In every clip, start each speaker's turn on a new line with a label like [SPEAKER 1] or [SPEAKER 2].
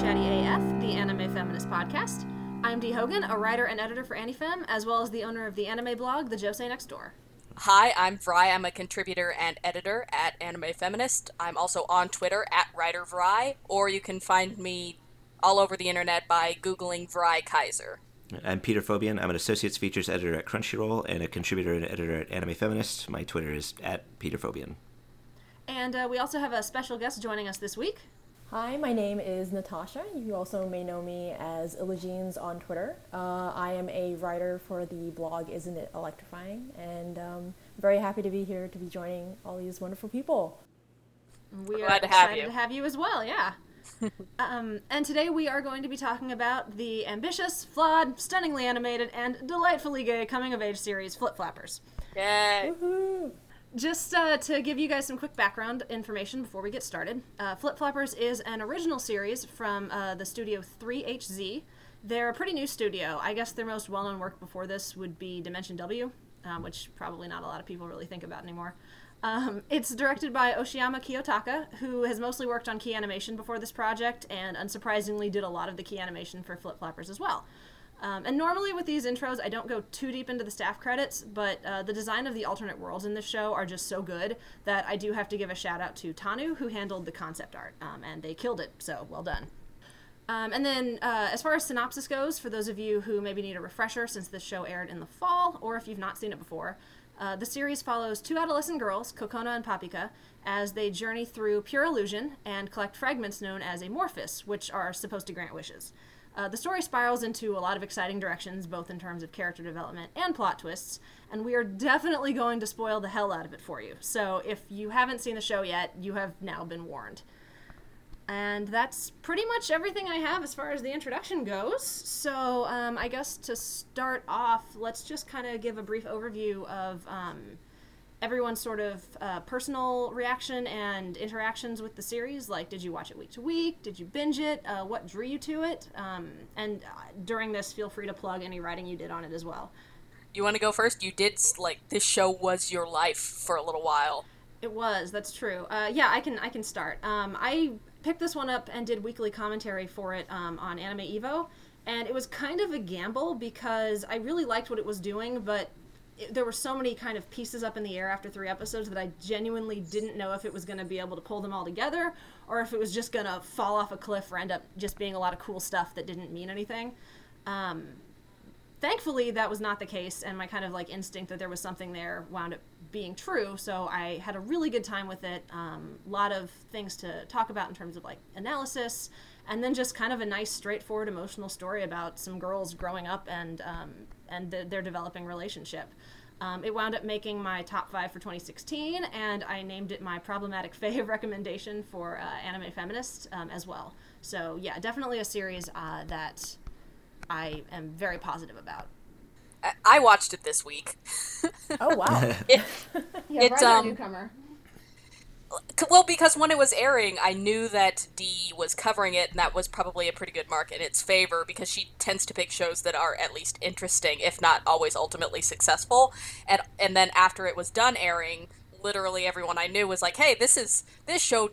[SPEAKER 1] welcome to Chatty AF, the anime feminist podcast. I'm Dee Hogan, a writer and editor for AniFem, as well as the owner of the anime blog, The Josei Next Door.
[SPEAKER 2] Hi, I'm Vrai. I'm a contributor and editor at Anime Feminist. I'm also on Twitter at WriterVrai, or you can find me all over the internet by Googling Vrai Kaiser.
[SPEAKER 3] I'm Peter Fobian. I'm an associates features editor at Crunchyroll and a contributor and editor at Anime Feminist. My Twitter is at Peter Fobian.
[SPEAKER 1] And uh, we also have a special guest joining us this week.
[SPEAKER 4] Hi, my name is Natasha. You also may know me as Illagines on Twitter. Uh, I am a writer for the blog Isn't It Electrifying, and um, very happy to be here to be joining all these wonderful people.
[SPEAKER 1] We are
[SPEAKER 2] Glad to have
[SPEAKER 1] excited
[SPEAKER 2] you.
[SPEAKER 1] to have you as well, yeah. um, and today we are going to be talking about the ambitious, flawed, stunningly animated, and delightfully gay coming of age series Flip Flappers.
[SPEAKER 2] Yay!
[SPEAKER 1] Just uh, to give you guys some quick background information before we get started, uh, Flip Flappers is an original series from uh, the studio 3HZ. They're a pretty new studio. I guess their most well known work before this would be Dimension W, um, which probably not a lot of people really think about anymore. Um, it's directed by Oshiyama Kiyotaka, who has mostly worked on key animation before this project, and unsurprisingly did a lot of the key animation for Flip Flappers as well. Um, and normally with these intros, I don't go too deep into the staff credits, but uh, the design of the alternate worlds in this show are just so good that I do have to give a shout out to Tanu, who handled the concept art, um, and they killed it, so well done. Um, and then, uh, as far as synopsis goes, for those of you who maybe need a refresher since this show aired in the fall, or if you've not seen it before, uh, the series follows two adolescent girls, Kokona and Papika, as they journey through pure illusion and collect fragments known as amorphous, which are supposed to grant wishes. Uh, the story spirals into a lot of exciting directions, both in terms of character development and plot twists, and we are definitely going to spoil the hell out of it for you. So if you haven't seen the show yet, you have now been warned. And that's pretty much everything I have as far as the introduction goes. So um, I guess to start off, let's just kind of give a brief overview of um, everyone's sort of uh, personal reaction and interactions with the series. Like, did you watch it week to week? Did you binge it? Uh, what drew you to it? Um, and uh, during this, feel free to plug any writing you did on it as well.
[SPEAKER 2] You want to go first? You did, like, this show was your life for a little while.
[SPEAKER 1] It was. That's true. Uh, yeah, I can. I can start. Um, I picked this one up and did weekly commentary for it um, on Anime Evo, and it was kind of a gamble because I really liked what it was doing, but it, there were so many kind of pieces up in the air after three episodes that I genuinely didn't know if it was going to be able to pull them all together or if it was just going to fall off a cliff or end up just being a lot of cool stuff that didn't mean anything. Um, thankfully that was not the case and my kind of like instinct that there was something there wound up being true so i had a really good time with it a um, lot of things to talk about in terms of like analysis and then just kind of a nice straightforward emotional story about some girls growing up and um, and th- their developing relationship um, it wound up making my top five for 2016 and i named it my problematic fave recommendation for uh, anime feminist um, as well so yeah definitely a series uh, that I am very positive about.
[SPEAKER 2] I, I watched it this week.
[SPEAKER 4] Oh, wow.
[SPEAKER 2] It,
[SPEAKER 1] Yeah,
[SPEAKER 2] It's,
[SPEAKER 1] a
[SPEAKER 2] um,
[SPEAKER 1] newcomer.
[SPEAKER 2] Well, because when it was airing, I knew that Dee was covering it, and that was probably a pretty good mark in its favor because she tends to pick shows that are at least interesting, if not always ultimately successful. And and then after it was done airing, literally everyone I knew was like, "Hey, this is this show."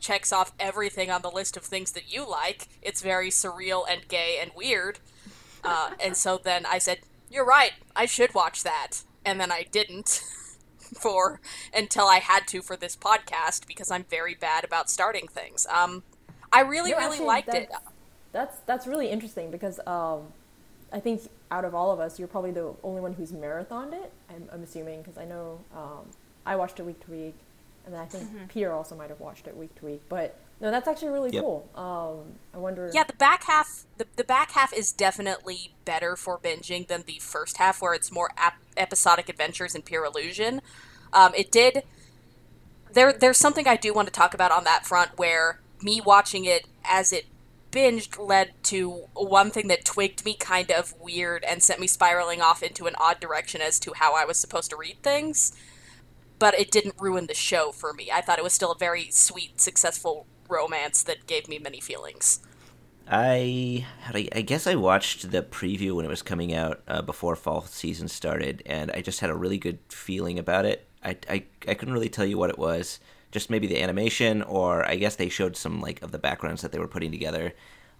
[SPEAKER 2] Checks off everything on the list of things that you like. It's very surreal and gay and weird. Uh, and so then I said, "You're right. I should watch that." And then I didn't. for until I had to for this podcast because I'm very bad about starting things. Um, I really,
[SPEAKER 4] No,
[SPEAKER 2] really
[SPEAKER 4] actually,
[SPEAKER 2] liked it.
[SPEAKER 4] that's- That's really interesting because um, I think out of all of us, you're probably the only one who's marathoned it. I'm, I'm assuming because I know um, I watched it week to week, and then I think
[SPEAKER 2] Mm-hmm.
[SPEAKER 4] Peter also might have watched it week to week. But no, that's actually really
[SPEAKER 3] Yep.
[SPEAKER 4] cool. Um, I wonder.
[SPEAKER 2] Yeah, the back half, the, the back half is definitely better for binging than the first half, where it's more ap- episodic adventures and pure illusion. Um, it did. There, there's something I do want to talk about on that front, where me watching it as it binged led to one thing that twigged me kind of weird and sent me spiraling off into an odd direction as to how I was supposed to read things. But it didn't ruin the show for me. I thought it was still a very sweet, successful romance that gave me many feelings.
[SPEAKER 3] I I guess I watched the preview when it was coming out uh, before fall season started, and I just had a really good feeling about it. I, I, I couldn't really tell you what it was. just maybe the animation, or I guess they showed some like of the backgrounds that they were putting together.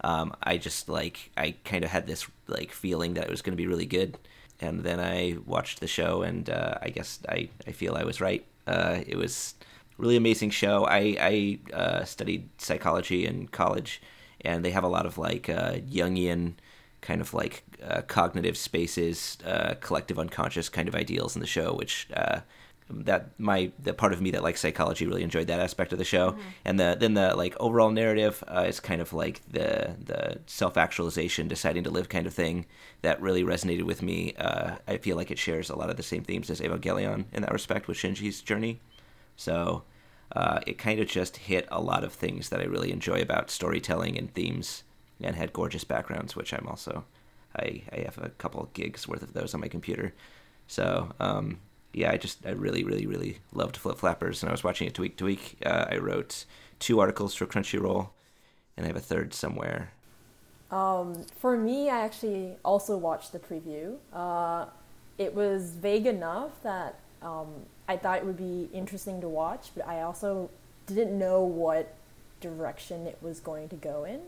[SPEAKER 3] Um, I just like I kind of had this like feeling that it was going to be really good, and then I watched the show, and uh, I guess I I feel I was right. Uh, it was really amazing show. I I uh, studied psychology in college, and they have a lot of like uh, Jungian kind of like uh, cognitive spaces, uh, collective unconscious kind of ideals in the show, which uh, that my the part of me that likes psychology really enjoyed that aspect of the show, mm-hmm. and the then the like overall narrative uh, is kind of like the the self actualization, deciding to live kind of thing that really resonated with me. Uh, I feel like it shares a lot of the same themes as Evangelion in that respect with Shinji's journey. So uh, it kind of just hit a lot of things that I really enjoy about storytelling and themes, and had gorgeous backgrounds, which I'm also I, I have a couple gigs worth of those on my computer. So um, yeah, I just I really really really loved Flip Flappers, and I was watching it week to week. Uh, I wrote two articles for Crunchyroll, and I have a third somewhere.
[SPEAKER 4] Um, for me, I actually also watched the preview. Uh, it was vague enough that um, I thought it would be interesting to watch, but I also didn't know what direction it was going to go in.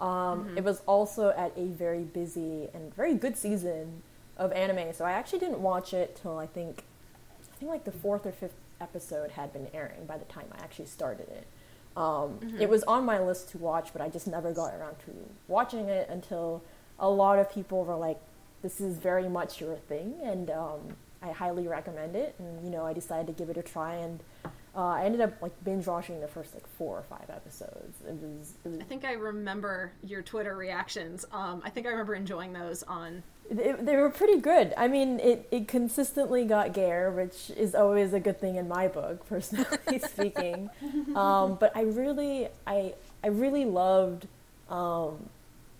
[SPEAKER 4] Um, mm-hmm. It was also at a very busy and very good season of anime, so I actually didn't watch it till I think, I think like the fourth or fifth episode had been airing by the time I actually started it. Um, mm-hmm. It was on my list to watch, but I just never got around to watching it until a lot of people were like, "This is very much your thing," and um, I highly recommend it. And you know, I decided to give it a try, and uh, I ended up like binge watching the first like four or five episodes. It was, it was
[SPEAKER 1] I think I remember your Twitter reactions. Um, I think I remember enjoying those on.
[SPEAKER 4] It, they were pretty good. I mean, it, it consistently got gayer, which is always a good thing in my book, personally speaking. Um, but I really, I, I really loved um,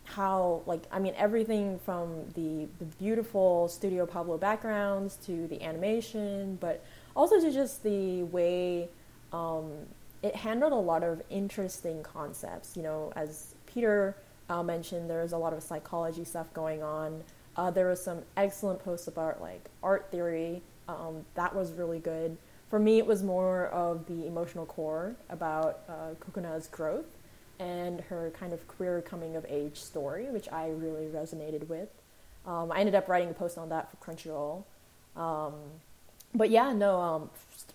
[SPEAKER 4] how like I mean everything from the the beautiful Studio Pablo backgrounds to the animation, but also to just the way um, it handled a lot of interesting concepts. You know, as Peter uh, mentioned, there's a lot of psychology stuff going on. Uh, there was some excellent posts about like art theory. Um, that was really good. For me, it was more of the emotional core about uh, growth and her kind of queer coming of age story, which I really resonated with. Um, I ended up writing a post on that for Crunchyroll. Um, but yeah, no. Um,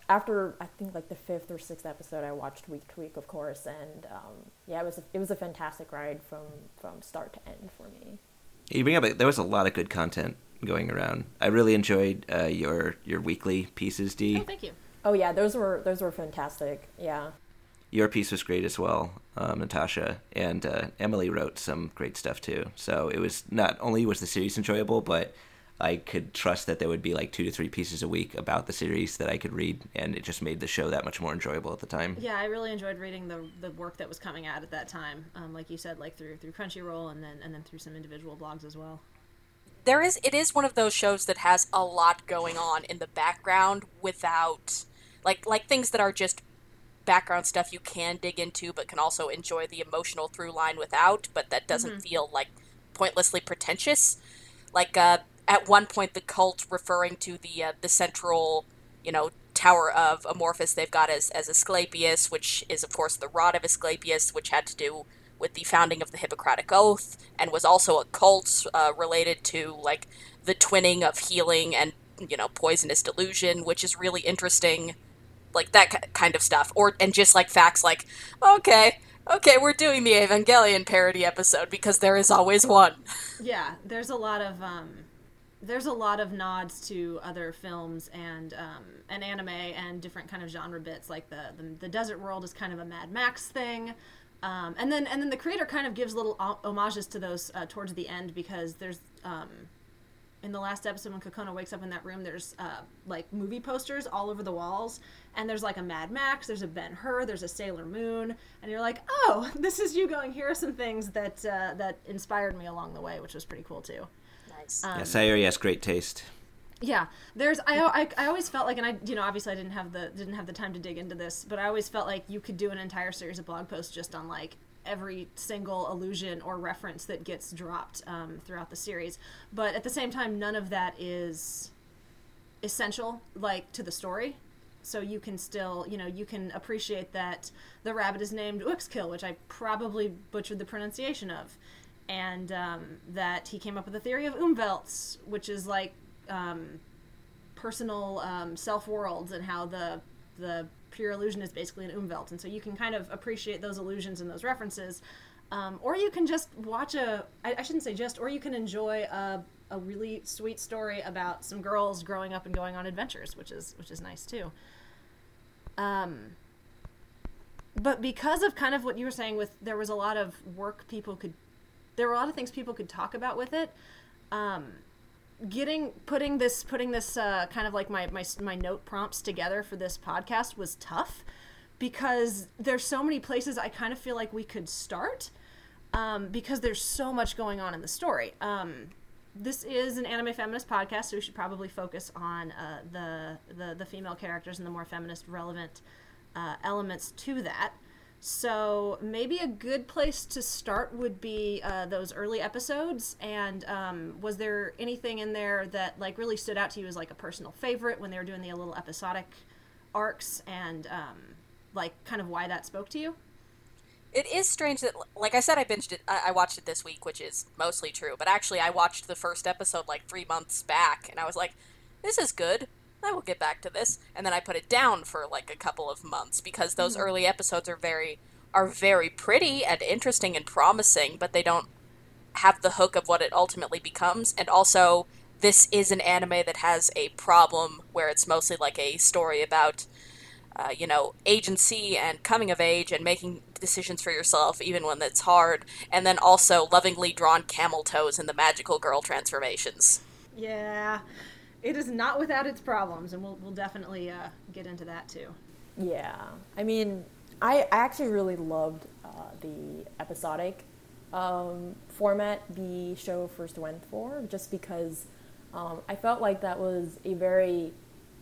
[SPEAKER 4] after I think like the fifth or sixth episode, I watched week to week, of course, and um, yeah, it was a, it was a fantastic ride from from start to end for me.
[SPEAKER 3] You bring up there was a lot of good content going around. I really enjoyed uh, your your weekly pieces,
[SPEAKER 1] Dee. Oh, thank you.
[SPEAKER 4] Oh yeah, those were those were fantastic. Yeah
[SPEAKER 3] your piece was great as well, um, Natasha, and uh, Emily wrote some great stuff too. So it was not only was the series enjoyable, but I could trust that there would be like two to three pieces a week about the series that I could read, and it just made the show that much more enjoyable at the time.
[SPEAKER 1] Yeah, I really enjoyed reading the the work that was coming out at that time. Um, like you said, like through through Crunchyroll, and then and then through some individual blogs as well.
[SPEAKER 2] There is it is one of those shows that has a lot going on in the background without like like things that are just background stuff you can dig into, but can also enjoy the emotional through line without, but that doesn't mm-hmm. feel like pointlessly pretentious. Like uh, at one point, the cult referring to the uh, the central, you know, tower of Amorphous they've got as as Asclepius, which is of course the rod of Asclepius, which had to do with the founding of the Hippocratic Oath, and was also a cult uh, related to like the twinning of healing and you know poisonous delusion, which is really interesting like that kind of stuff or and just like facts like okay okay we're doing the evangelion parody episode because there is always one.
[SPEAKER 1] Yeah there's a lot of um there's a lot of nods to other films and um, and anime and different kind of genre bits like the, the, the desert world is kind of a mad max thing um, and then and then the creator kind of gives little homages to those uh, towards the end because there's um, in the last episode when Kokona wakes up in that room, there's uh, like movie posters all over the walls, and there's like a Mad Max, there's a Ben Hur, there's a Sailor Moon, and you're like, oh, this is you going. Here are some things that uh, that inspired me along the way, which was pretty cool too.
[SPEAKER 2] Nice.
[SPEAKER 3] Um, yeah, Sayori has great taste.
[SPEAKER 1] Yeah, there's I, I, I always felt like, and I you know obviously I didn't have the didn't have the time to dig into this, but I always felt like you could do an entire series of blog posts just on like every single allusion or reference that gets dropped um, throughout the series. But at the same time, none of that is essential, like to the story. so you can still, you know, you can appreciate that the rabbit is named Uexküll, which I probably butchered the pronunciation of, and um, that he came up with the theory of umwelts, which is like um, personal um, self worlds and how the the pure illusion is basically an umwelt, and so you can kind of appreciate those illusions and those references. Um, or you can just watch a I, I shouldn't say just or you can enjoy a, a really sweet story about some girls growing up and going on adventures which is which is nice too um, but because of kind of what you were saying with there was a lot of work people could there were a lot of things people could talk about with it um, getting putting this putting this uh, kind of like my, my my note prompts together for this podcast was tough because there's so many places I kind of feel like we could start um, because there's so much going on in the story. Um, this is an anime feminist podcast, so we should probably focus on uh, the, the the female characters and the more feminist relevant uh, elements to that. So maybe a good place to start would be uh, those early episodes. And um, was there anything in there that like really stood out to you as like a personal favorite when they were doing the little episodic arcs and um, like kind of why that spoke to you?
[SPEAKER 2] it is strange that like i said i binged it I, watched it this week which is mostly true but actually i watched the first episode like three months back and i was like this is good i will get back to this and then i put it down for like a couple of months because those mm-hmm. early episodes are very are very pretty and interesting and promising but they don't have the hook of what it ultimately becomes and also this is an anime that has a problem where it's mostly like a story about uh, you know, agency and coming of age and making decisions for yourself, even when it's hard, and then also lovingly drawn camel toes in the magical girl transformations.
[SPEAKER 1] Yeah, it is not without its problems, and we'll, we'll definitely uh, get into that too.
[SPEAKER 4] Yeah, I mean, I, I actually really loved uh, the episodic um, format the show first went for, just because um, I felt like that was a very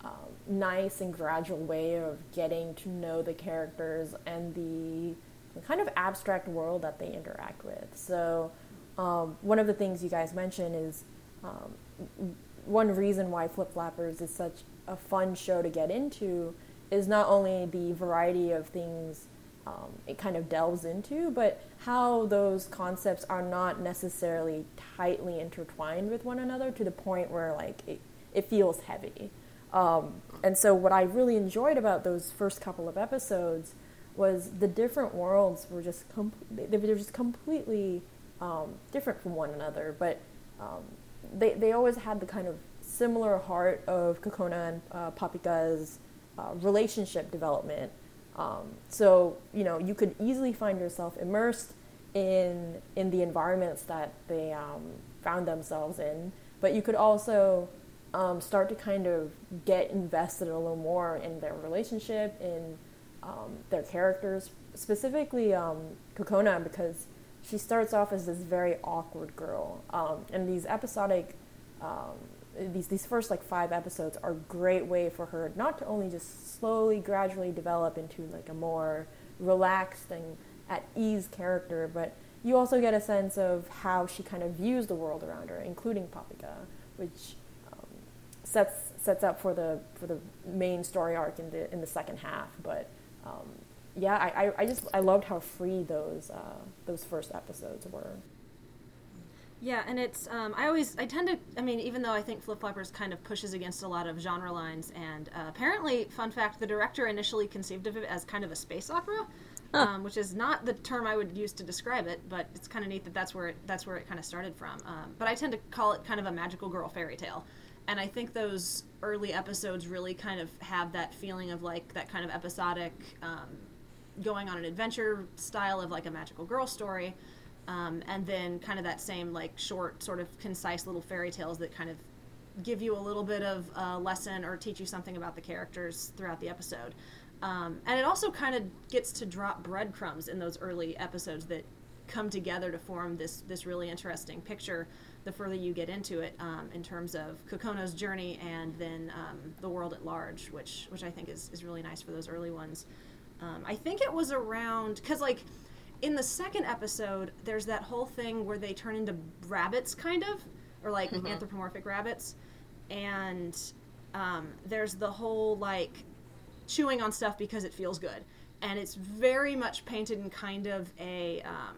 [SPEAKER 4] um, nice and gradual way of getting to know the characters and the, the kind of abstract world that they interact with. So, um, one of the things you guys mentioned is um, one reason why Flip Flappers is such a fun show to get into is not only the variety of things um, it kind of delves into, but how those concepts are not necessarily tightly intertwined with one another to the point where like it, it feels heavy. Um, and so, what I really enjoyed about those first couple of episodes was the different worlds were just com- they were just completely um, different from one another, but um, they they always had the kind of similar heart of Kokona and uh, Papika's uh, relationship development. Um, so you know you could easily find yourself immersed in in the environments that they um, found themselves in, but you could also um, start to kind of get invested a little more in their relationship, in um, their characters, specifically um, Kokona, because she starts off as this very awkward girl. Um, and these episodic, um, these, these first like five episodes are a great way for her not to only just slowly, gradually develop into like a more relaxed and at ease character, but you also get a sense of how she kind of views the world around her, including Papika, which sets sets up for the for the main story arc in the in the second half. But um, yeah, I, I just I loved how free those uh, those first episodes were.
[SPEAKER 1] Yeah, and it's um, I always I tend to I mean even though I think Flip Flappers kind of pushes against a lot of genre lines and uh, apparently fun fact the director initially conceived of it as kind of a space opera, huh. um, which is not the term I would use to describe it, but it's kind of neat that that's where it, that's where it kind of started from. Um, but I tend to call it kind of a magical girl fairy tale and I think those early episodes really kind of have that feeling of like that kind of episodic, um, going on an adventure style of like a magical girl story, um, and then kind of that same like short, sort of concise little fairy tales that kind of give you a little bit of a lesson or teach you something about the characters throughout the episode. Um, and it also kind of gets to drop breadcrumbs in those early episodes that come together to form this this really interesting picture the further you get into it um, in terms of Kokona's journey and then um, the world at large, which which I think is, is really nice for those early ones. Um, I think it was around because like in the second episode, there's that whole thing where they turn into rabbits, kind of, or like mm-hmm. anthropomorphic rabbits, and um, there's the whole like chewing on stuff because it feels good, and it's very much painted in kind of a um,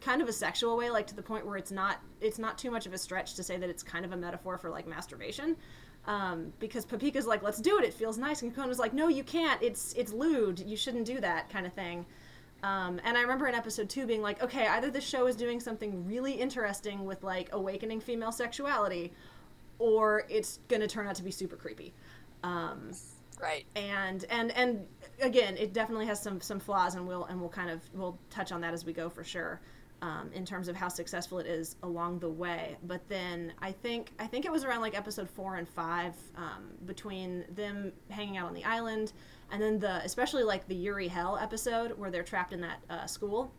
[SPEAKER 1] kind of a sexual way, like to the point where it's not it's not too much of a stretch to say that it's kind of a metaphor for like masturbation. Um, because Papika's like, let's do it. It feels nice, and Kona's like, no, you can't. It's it's lewd. You shouldn't do that kind of thing. Um, and I remember in episode two being like, okay, either this show is doing something really interesting with like awakening female sexuality, or it's going to turn out to be super creepy. Um,
[SPEAKER 2] Right.
[SPEAKER 1] and and and again, it definitely has some some flaws, and we'll and we'll kind of we'll touch on that as we go for sure. Um, in terms of how successful it is along the way, but then I think I think it was around like episode four and five um, between them hanging out on the island, and then the especially like the Yuri Hell episode where they're trapped in that uh, school,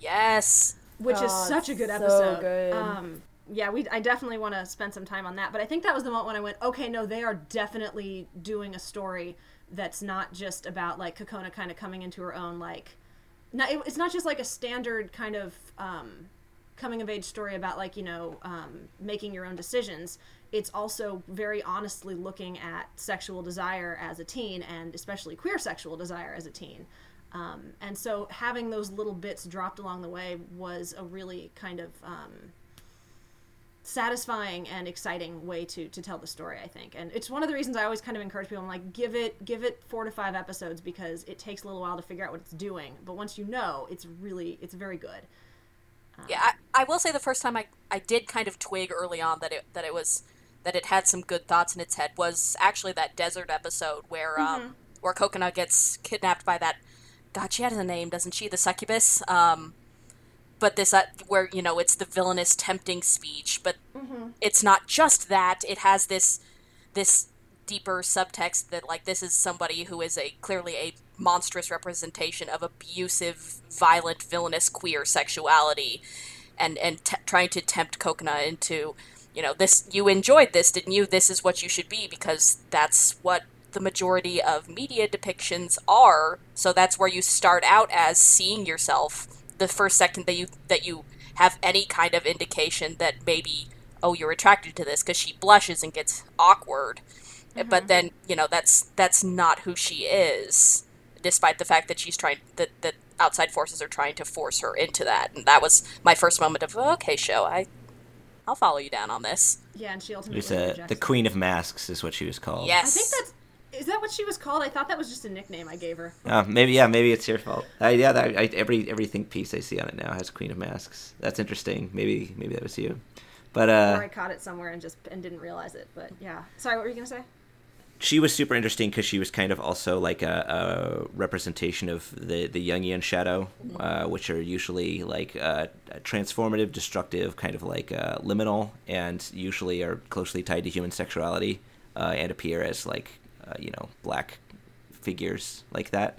[SPEAKER 2] Yes.
[SPEAKER 1] which is
[SPEAKER 4] Oh,
[SPEAKER 1] such a good
[SPEAKER 4] so
[SPEAKER 1] episode.
[SPEAKER 4] good.
[SPEAKER 1] Um, yeah, we I definitely want to spend some time on that. But I think that was the moment when I went, okay, no, they are definitely doing a story that's not just about like Kokona kind of coming into her own. Like, not, it, it's not just like a standard kind of um, coming of age story about like you know um, making your own decisions. It's also very honestly looking at sexual desire as a teen, and especially queer sexual desire as a teen. Um, and so having those little bits dropped along the way was a really kind of um, satisfying and exciting way to to tell the story i think. And it's one of the reasons i always kind of encourage people i'm like give it give it four to five episodes because it takes a little while to figure out what it's doing. But once you know it's really it's very good.
[SPEAKER 2] Yeah, I, I will say the first time I, I did kind of twig early on that it that it was that it had some good thoughts in its head was actually that desert episode where um where Kokona gets kidnapped by that God she has a name doesn't she? The succubus um but this uh, where you know it's the villainous tempting speech but it's not just that. It has this this deeper subtext that like this is somebody who is a clearly a monstrous representation of abusive violent villainous queer sexuality and and t- trying to tempt Kokona into you know this you enjoyed this didn't you? This is what you should be because that's what the majority of media depictions are. So that's where you start out as seeing yourself the first second that you that you have any kind of indication that maybe oh you're attracted to this because she blushes and gets awkward. But then you know that's that's not who she is despite the fact that she's trying that that outside forces are trying to force her into that. And that was my first moment of okay show i i'll follow you down on this.
[SPEAKER 1] Yeah and she
[SPEAKER 3] It
[SPEAKER 1] ultimately
[SPEAKER 3] was uh, the. Queen of Masks is what she was called.
[SPEAKER 2] yes.
[SPEAKER 1] I think that's is that what she was called i thought that was just a nickname i gave her
[SPEAKER 3] Uh, maybe yeah, maybe it's your fault. Uh, yeah, that, I, every every think piece I see on it now has Queen of Masks. That's interesting. Maybe maybe that was you. But uh,
[SPEAKER 1] or i caught it somewhere and just and didn't realize it but yeah sorry what were you gonna say
[SPEAKER 3] she was super interesting because she was kind of also like a, a representation of the the Jungian shadow, uh, which are usually like uh, transformative, destructive, kind of like uh, liminal, and usually are closely tied to human sexuality uh, and appear as like uh, you know black figures like that.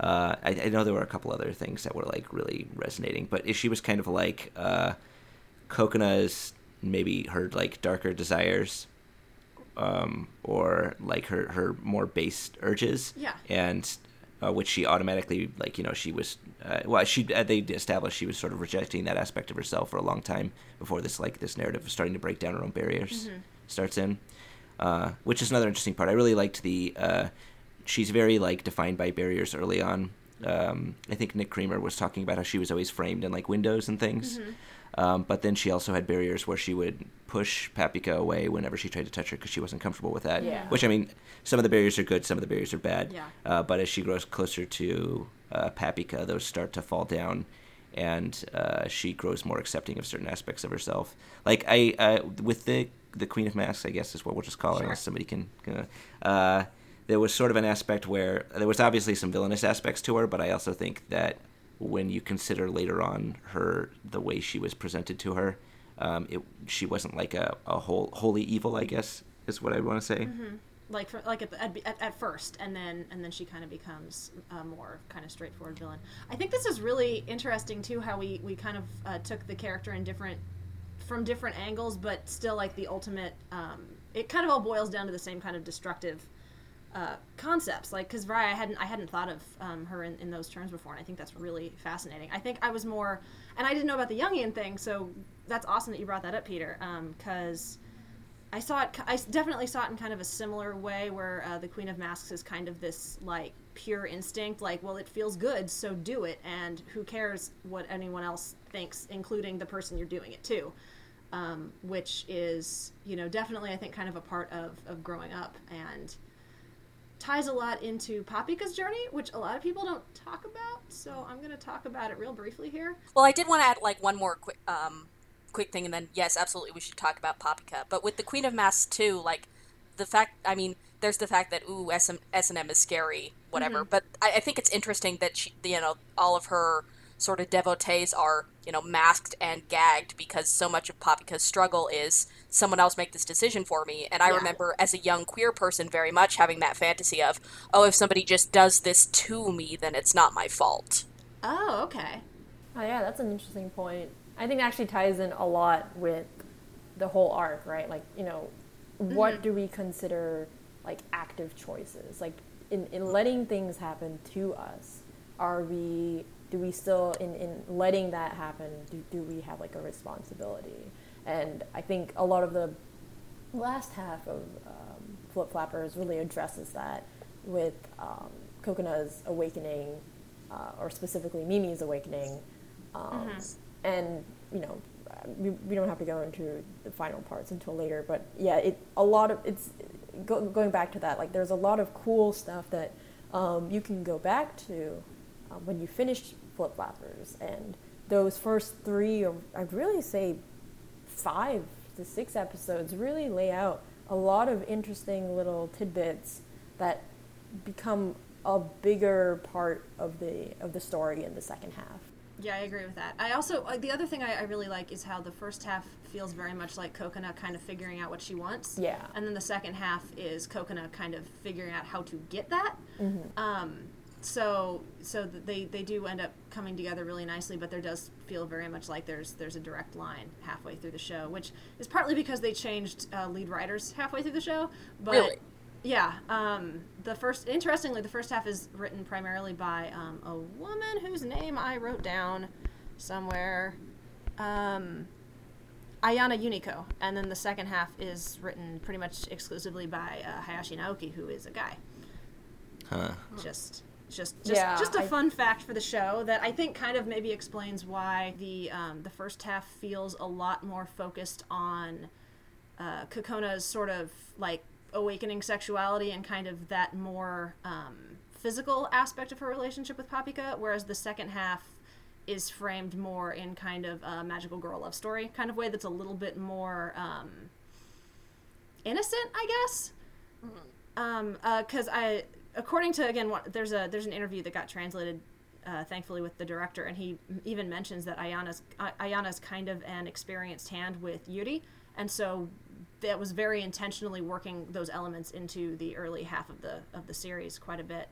[SPEAKER 3] Uh, I, I know there were a couple other things that were like really resonating, but she was kind of like uh, Kokona's maybe her like darker desires um, or like her, her more based urges.
[SPEAKER 1] Yeah.
[SPEAKER 3] And uh, which she automatically like you know she was uh, well she uh, they established she was sort of rejecting that aspect of herself for a long time before this like this narrative of starting to break down her own barriers starts in, uh, which is another interesting part. I really liked the uh, she's very like defined by barriers early on. Um, I think Nick Creamer was talking about how she was always framed in like windows and things. Um, but then she also had barriers where she would push Papika away whenever she tried to touch her because she wasn't comfortable with that.
[SPEAKER 4] Yeah.
[SPEAKER 3] Which I mean, some of the barriers are good, some of the barriers are bad.
[SPEAKER 1] Yeah.
[SPEAKER 3] Uh, but as she grows closer to uh, Papika, those start to fall down, and uh, she grows more accepting of certain aspects of herself. Like I, uh, with the the Queen of Masks, I guess is what we'll just call her,
[SPEAKER 1] Sure.
[SPEAKER 3] unless somebody can. uh, there was sort of an aspect where there was obviously some villainous aspects to her, but I also think that when you consider later on her the way she was presented to her, um, it she wasn't like a, a whole wholly evil, I guess is what I want to say.
[SPEAKER 1] like for, like at, at, at first and then and then she kind of becomes a more kind of straightforward villain i think this is really interesting too how we we kind of uh, took the character in different from different angles but still like the ultimate um, it kind of all boils down to the same kind of destructive uh, concepts like because Raya, I hadn't I hadn't thought of um, her in, in those terms before and I think that's really fascinating I think I was more and I didn't know about the Jungian thing so that's awesome that you brought that up Peter because I I saw it. I definitely saw it in kind of a similar way, where uh, the Queen of Masks is kind of this like pure instinct, like, well, it feels good, so do it, and who cares what anyone else thinks, including the person you're doing it to. Um, which is, you know, definitely I think kind of a part of, of growing up and ties a lot into Papika's journey, which a lot of people don't talk about. So I'm going to talk about it real briefly here.
[SPEAKER 2] Well, I did want to add like one more quick um, quick thing, and then yes, absolutely, we should talk about Papika. But with the Queen of Masks too, like the fact, I mean, there's the fact that ooh, S and M is scary, whatever. Mm-hmm. But I, I, think it's interesting that she, you know, all of her sort of devotees are, you know, masked and gagged because so much of Papika's struggle is someone else make this decision for me. And I yeah. remember as a young queer person very much having that fantasy of, oh, if somebody just does this to me, then it's not my fault.
[SPEAKER 1] Oh, okay.
[SPEAKER 4] Oh yeah, that's an interesting point. I think it actually ties in a lot with the whole arc, right? Like, you know, what mm-hmm. do we consider like active choices? Like in, in letting things happen to us, are we do we still in, in letting that happen, do, do we have like a responsibility? And I think a lot of the last half of um, Flip Flappers really addresses that with um, Kokona's awakening, uh, or specifically Mimi's awakening. Um, mm-hmm and you know we, we don't have to go into the final parts until later but yeah it a lot of it's go, going back to that like there's a lot of cool stuff that um, you can go back to um, when you finish flip flappers and those first three or i'd really say five to six episodes really lay out a lot of interesting little tidbits that become a bigger part of the of the story in the second half
[SPEAKER 1] yeah, I agree with that. I also like the other thing I, I, really like is how the first half feels very much like Kokona kind of figuring out what she wants.
[SPEAKER 4] Yeah.
[SPEAKER 1] And then the second half is Kokona kind of figuring out how to get that. Mm-hmm. Um, so so they they do end up coming together really nicely, but there does feel very much like there's there's a direct line halfway through the show, which is partly because they changed uh, lead writers halfway through the show. But
[SPEAKER 2] really?
[SPEAKER 1] Yeah. Um, the first, interestingly, the first half is written primarily by um, a woman whose name I wrote down somewhere. Um, Ayana Yuniko, and then the second half is written pretty much exclusively by uh, Hayashi Naoki, who is a guy.
[SPEAKER 3] Huh.
[SPEAKER 1] Just, just, just, yeah, just a I... fun fact for the show that I think kind of maybe explains why the um, the first half feels a lot more focused on uh, Kokona's sort of like awakening sexuality and kind of that more um, physical aspect of her relationship with Papika, whereas the second half is framed more in kind of a magical girl love story kind of way that's a little bit more um, innocent, I guess. Because mm-hmm. um, uh, I, according to again, what, there's a there's an interview that got translated. Uh, thankfully, with the director, and he even mentions that Ayana's Ayana's kind of an experienced hand with Yuri, and so that was very intentionally working those elements into the early half of the of the series quite a bit.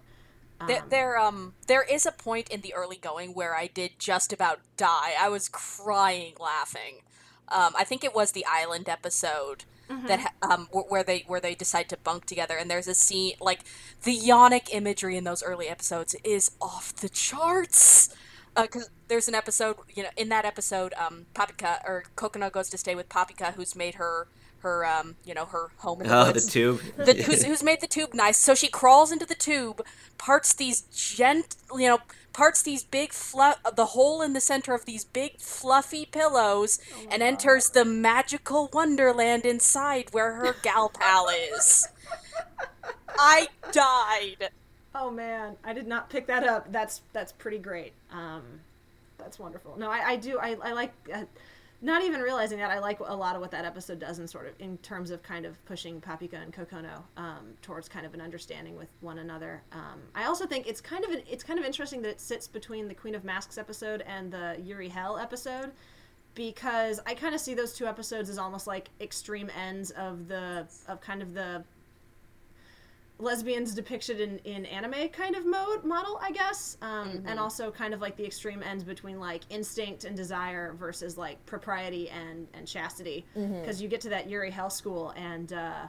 [SPEAKER 2] Um, there, there, um, there is a point in the early going where I did just about die. I was crying, laughing. Um, I think it was the island episode mm-hmm. that um, where they where they decide to bunk together, and there's a scene like the yonic imagery in those early episodes is off the charts. Because uh, there's an episode, you know, in that episode, um, Papika or Kokona goes to stay with Papika, who's made her her um you know her home in the
[SPEAKER 3] oh,
[SPEAKER 2] woods.
[SPEAKER 3] the tube.
[SPEAKER 2] The, who's, who's made the tube nice? So she crawls into the tube, parts these gent you know parts these big fluff the hole in the center of these big fluffy pillows oh and God. enters the magical wonderland inside where her gal pal is. I died.
[SPEAKER 1] Oh man, I did not pick that up. That's that's pretty great. Um, that's wonderful. No, I, I do. I, I like. Uh, not even realizing that I like a lot of what that episode does in sort of in terms of kind of pushing Papika and Kokona um, towards kind of an understanding with one another. Um, I also think it's kind of an, it's kind of interesting that it sits between the Queen of Masks episode and the Yuri Hell episode because I kind of see those two episodes as almost like extreme ends of the of kind of the lesbians depicted in, in anime kind of mode model i guess um, mm-hmm. and also kind of like the extreme ends between like instinct and desire versus like propriety and and chastity because mm-hmm. you get to that yuri hell school and uh,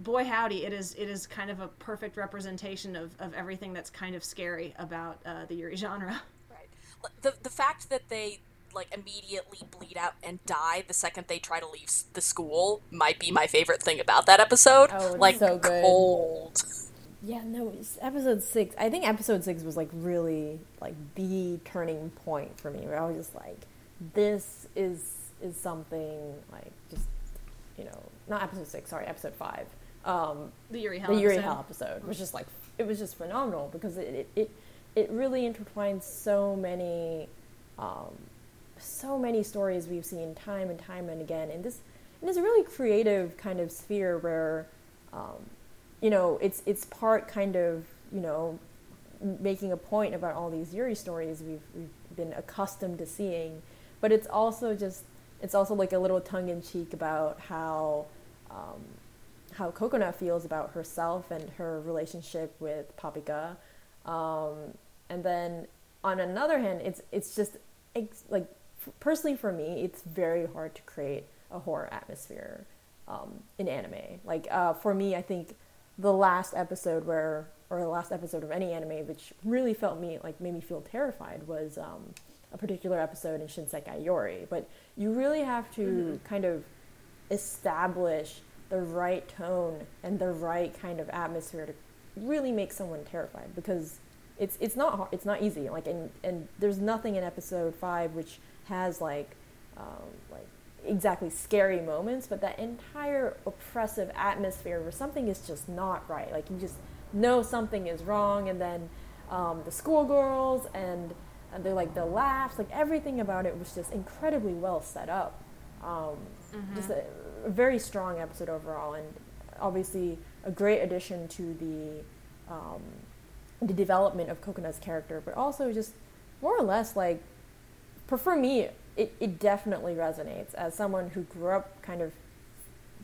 [SPEAKER 1] boy howdy it is it is kind of a perfect representation of, of everything that's kind of scary about uh, the yuri genre
[SPEAKER 2] right the, the fact that they like immediately bleed out and die the second they try to leave the school might be my favorite thing about that episode.
[SPEAKER 4] Oh,
[SPEAKER 2] like
[SPEAKER 4] so good.
[SPEAKER 2] cold.
[SPEAKER 4] Yeah, no, it's episode six. I think episode six was like really like the turning point for me. Where I was just like, this is is something like just you know not episode six. Sorry, episode five. Um,
[SPEAKER 1] the Yuri Hell
[SPEAKER 4] the Yuri
[SPEAKER 1] episode.
[SPEAKER 4] Hell episode was just like it was just phenomenal because it it it, it really intertwines so many um, so many stories we've seen time and time and again in this in this really creative kind of sphere where um, you know it's it's part kind of you know making a point about all these Yuri stories we've we've been accustomed to seeing, but it's also just it's also like a little tongue in cheek about how um, how Kokona feels about herself and her relationship with Papika, um, and then on another hand, it's it's just it's like personally for me, it's very hard to create a horror atmosphere um, in anime. Like uh, for me, I think the last episode where or the last episode of any anime which really felt me like made me feel terrified was um, a particular episode in Shinsekai Yori. But you really have to kind of establish the right tone and the right kind of atmosphere to really make someone terrified because it's it's not it's not easy like and and there's nothing in episode 5 which has like um, like exactly scary moments but that entire oppressive atmosphere where something is just not right. Like you just know something is wrong and then um, the schoolgirls and, and they're like the laughs like everything about it was just incredibly well set up. Um, just a, a very strong episode overall and obviously a great addition to the um, the development of Kokona's character, but also just more or less like, for, for me, it, it definitely resonates as someone who grew up kind of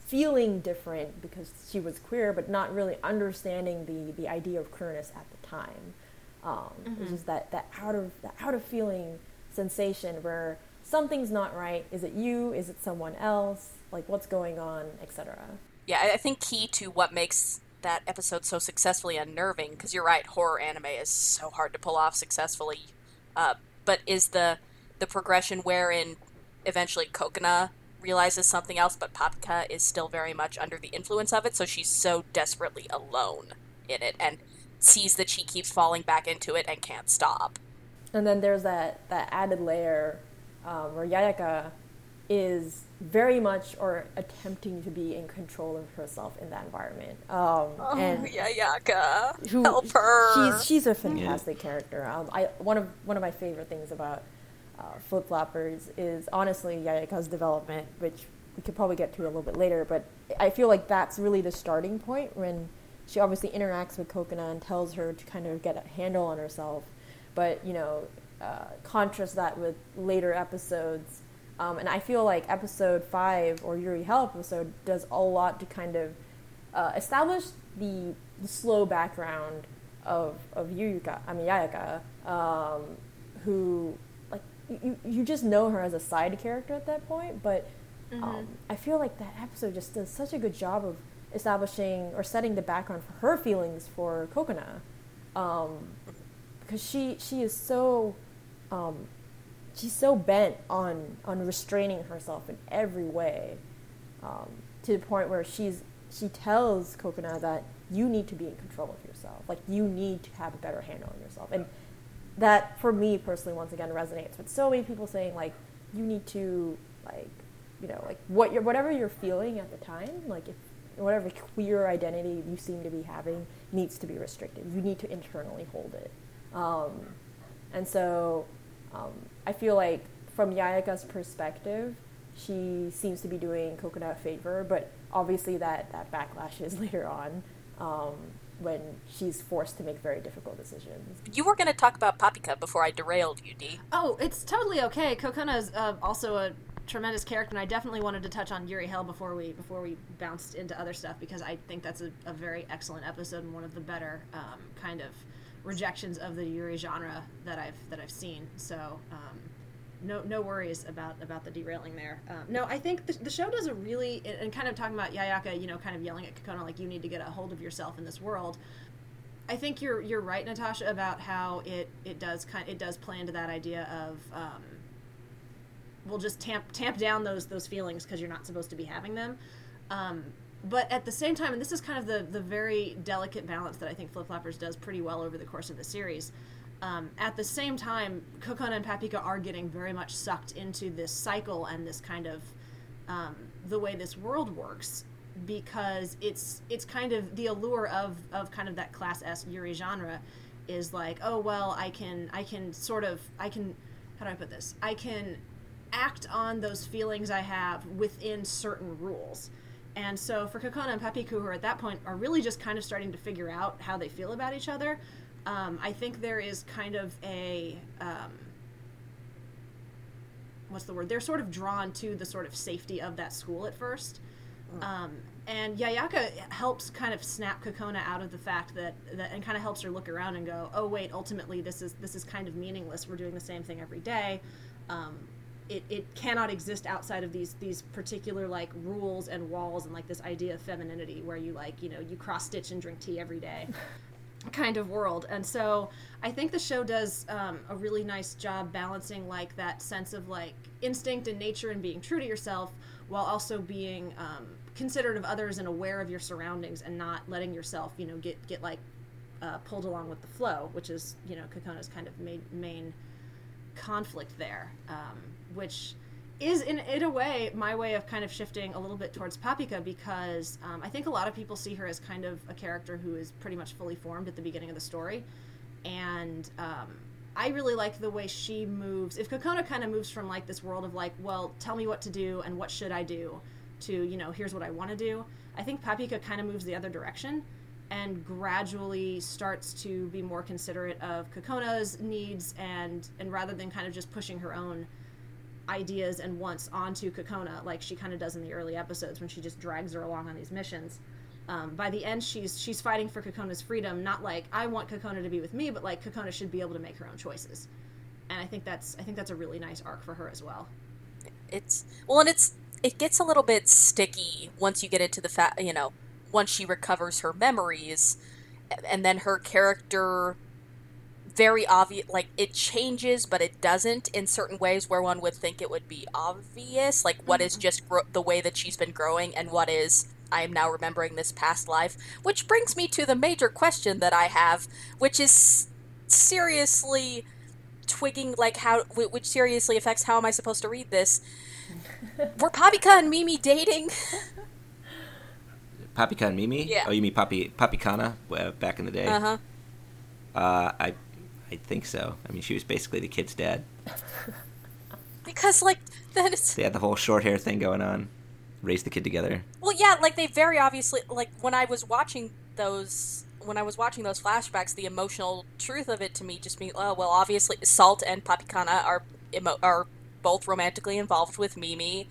[SPEAKER 4] feeling different because she was queer, but not really understanding the, the idea of queerness at the time. Um, It's just that, that out of that out of feeling sensation where something's not right. Is it you? Is it someone else? Like what's going on, etc.
[SPEAKER 2] Yeah, I I think key to what makes that episode so successfully unnerving, because you're right, horror anime is so hard to pull off successfully. Uh, but is the the progression wherein eventually Kokona realizes something else, but Papika is still very much under the influence of it, so she's so desperately alone in it and sees that she keeps falling back into it and can't stop.
[SPEAKER 4] And then there's that, that added layer um, where Yayaka is very much or attempting to be in control of herself in that environment. Um, and
[SPEAKER 2] Yayaka,
[SPEAKER 4] who-
[SPEAKER 2] help her.
[SPEAKER 4] She's she's a fantastic character. Um, I one of one of my favorite things about uh, Flip Flappers is honestly Yayaka's development, which we could probably get to a little bit later. But I feel like that's really the starting point when she obviously interacts with Kokona and tells her to kind of get a handle on herself. But you know, uh, contrast that with later episodes. Um, and I feel like episode five or Yuri Hell episode does a lot to kind of uh, establish the, the slow background of of Yuyuka, I mean Yayaka, um, who you, you just know her as a side character at that point, but um, I feel like that episode just does such a good job of establishing or setting the background for her feelings for Kokona, um, because she she is so um, she's so bent on on restraining herself in every way um, to the point where she's she tells Kokona that you need to be in control of yourself. Like you need to have a better handle on yourself. And that for me personally once again resonates with so many people saying like you need to like you know like what you're whatever you're feeling at the time like if whatever queer identity you seem to be having needs to be restricted. You need to internally hold it. Um, and so um, I feel like from Yayaka's perspective, she seems to be doing Kokona favor, but obviously that, that backlash is later on. Um, when she's forced to make very difficult decisions.
[SPEAKER 2] You were going to talk about Papika before I derailed you, Dee.
[SPEAKER 1] Oh, it's totally okay. Kokona is uh, also a tremendous character, and I definitely wanted to touch on Yuri Hell before we before we bounced into other stuff because I think that's a, a very excellent episode and one of the better um, kind of rejections of the Yuri genre that I've that I've seen. So. Um, no, no worries about about the derailing there. Um, no, I think the, the show does a really and- kind of talking about Yayaka, you know, kind of yelling at Kokona like you need to get a hold of yourself in this world. I think you're you're right, Natasha, about how it it does kind it does play into that idea of um, will just tamp tamp down those those feelings because you're not supposed to be having them. Um, but at the same time, and this is kind of the the very delicate balance that I think Flip Flappers does pretty well over the course of the series. Um, at the same time, Kokona and Papika are getting very much sucked into this cycle and this kind of um, the way this world works because it's it's kind of the allure of of kind of that class S Yuri genre is like oh well I can I can sort of I can how do I put this I can act on those feelings I have within certain rules. And so for Kokona and Papika, who are at that point are really just kind of starting to figure out how they feel about each other, um, I think there is kind of a um, what's the word? They're sort of drawn to the sort of safety of that school at first. Um, and Yayaka helps kind of snap Kokona out of the fact that, that and kind of helps her look around and go, oh wait, ultimately this is this is kind of meaningless. We're doing the same thing every day. Um, it, it cannot exist outside of these these particular like rules and walls and like this idea of femininity where you like you know you cross stitch and drink tea every day kind of world. And so i think the show does um, a really nice job balancing like that sense of like instinct and nature and being true to yourself while also being um, considerate of others and aware of your surroundings and not letting yourself you know get get like uh, pulled along with the flow which is you know Kokona's kind of main, main conflict there um, which is in, in a way my way of kind of shifting a little bit towards Papika because um, I think a lot of people see her as kind of a character who is pretty much fully formed at the beginning of the story, and um, I really like the way she moves. If Kokona kind of moves from like this world of like, well, tell me what to do and what should I do, to you know, here's what I want to do. I think Papika kind of moves the other direction and gradually starts to be more considerate of Kokona's needs and and rather than kind of just pushing her own ideas and wants onto Kokona, like she kind of does in the early episodes when she just drags her along on these missions. Um, by the end, she's she's fighting for Kokona's freedom, not like I want Kokona to be with me, but like Kokona should be able to make her own choices. And I think that's I think that's a really nice arc for her as well.
[SPEAKER 2] It's well, and it's it gets a little bit sticky once you get into the fact, you know, once she recovers her memories, and then her character very obvious like it changes but it doesn't in certain ways where one would think it would be obvious like what is just gro- the way that she's been growing and what is i am now remembering this past life which brings me to the major question that i have which is seriously twigging like how which seriously affects how am i supposed to read this were Papika and Mimi dating?
[SPEAKER 3] Papika and Mimi?
[SPEAKER 2] Yeah.
[SPEAKER 3] Oh, you mean Papi Papikana uh, back in the day?
[SPEAKER 2] Uh-huh.
[SPEAKER 3] Uh, I I think so. I mean, she was basically the kid's dad.
[SPEAKER 2] Because like then it's
[SPEAKER 3] They had the whole short hair thing going on. Raised the kid together.
[SPEAKER 2] Well, yeah, like they very obviously like when I was watching those when I was watching those flashbacks, the emotional truth of it to me just mean oh well, obviously Salt and Papikana are emo- are both romantically involved with Mimi,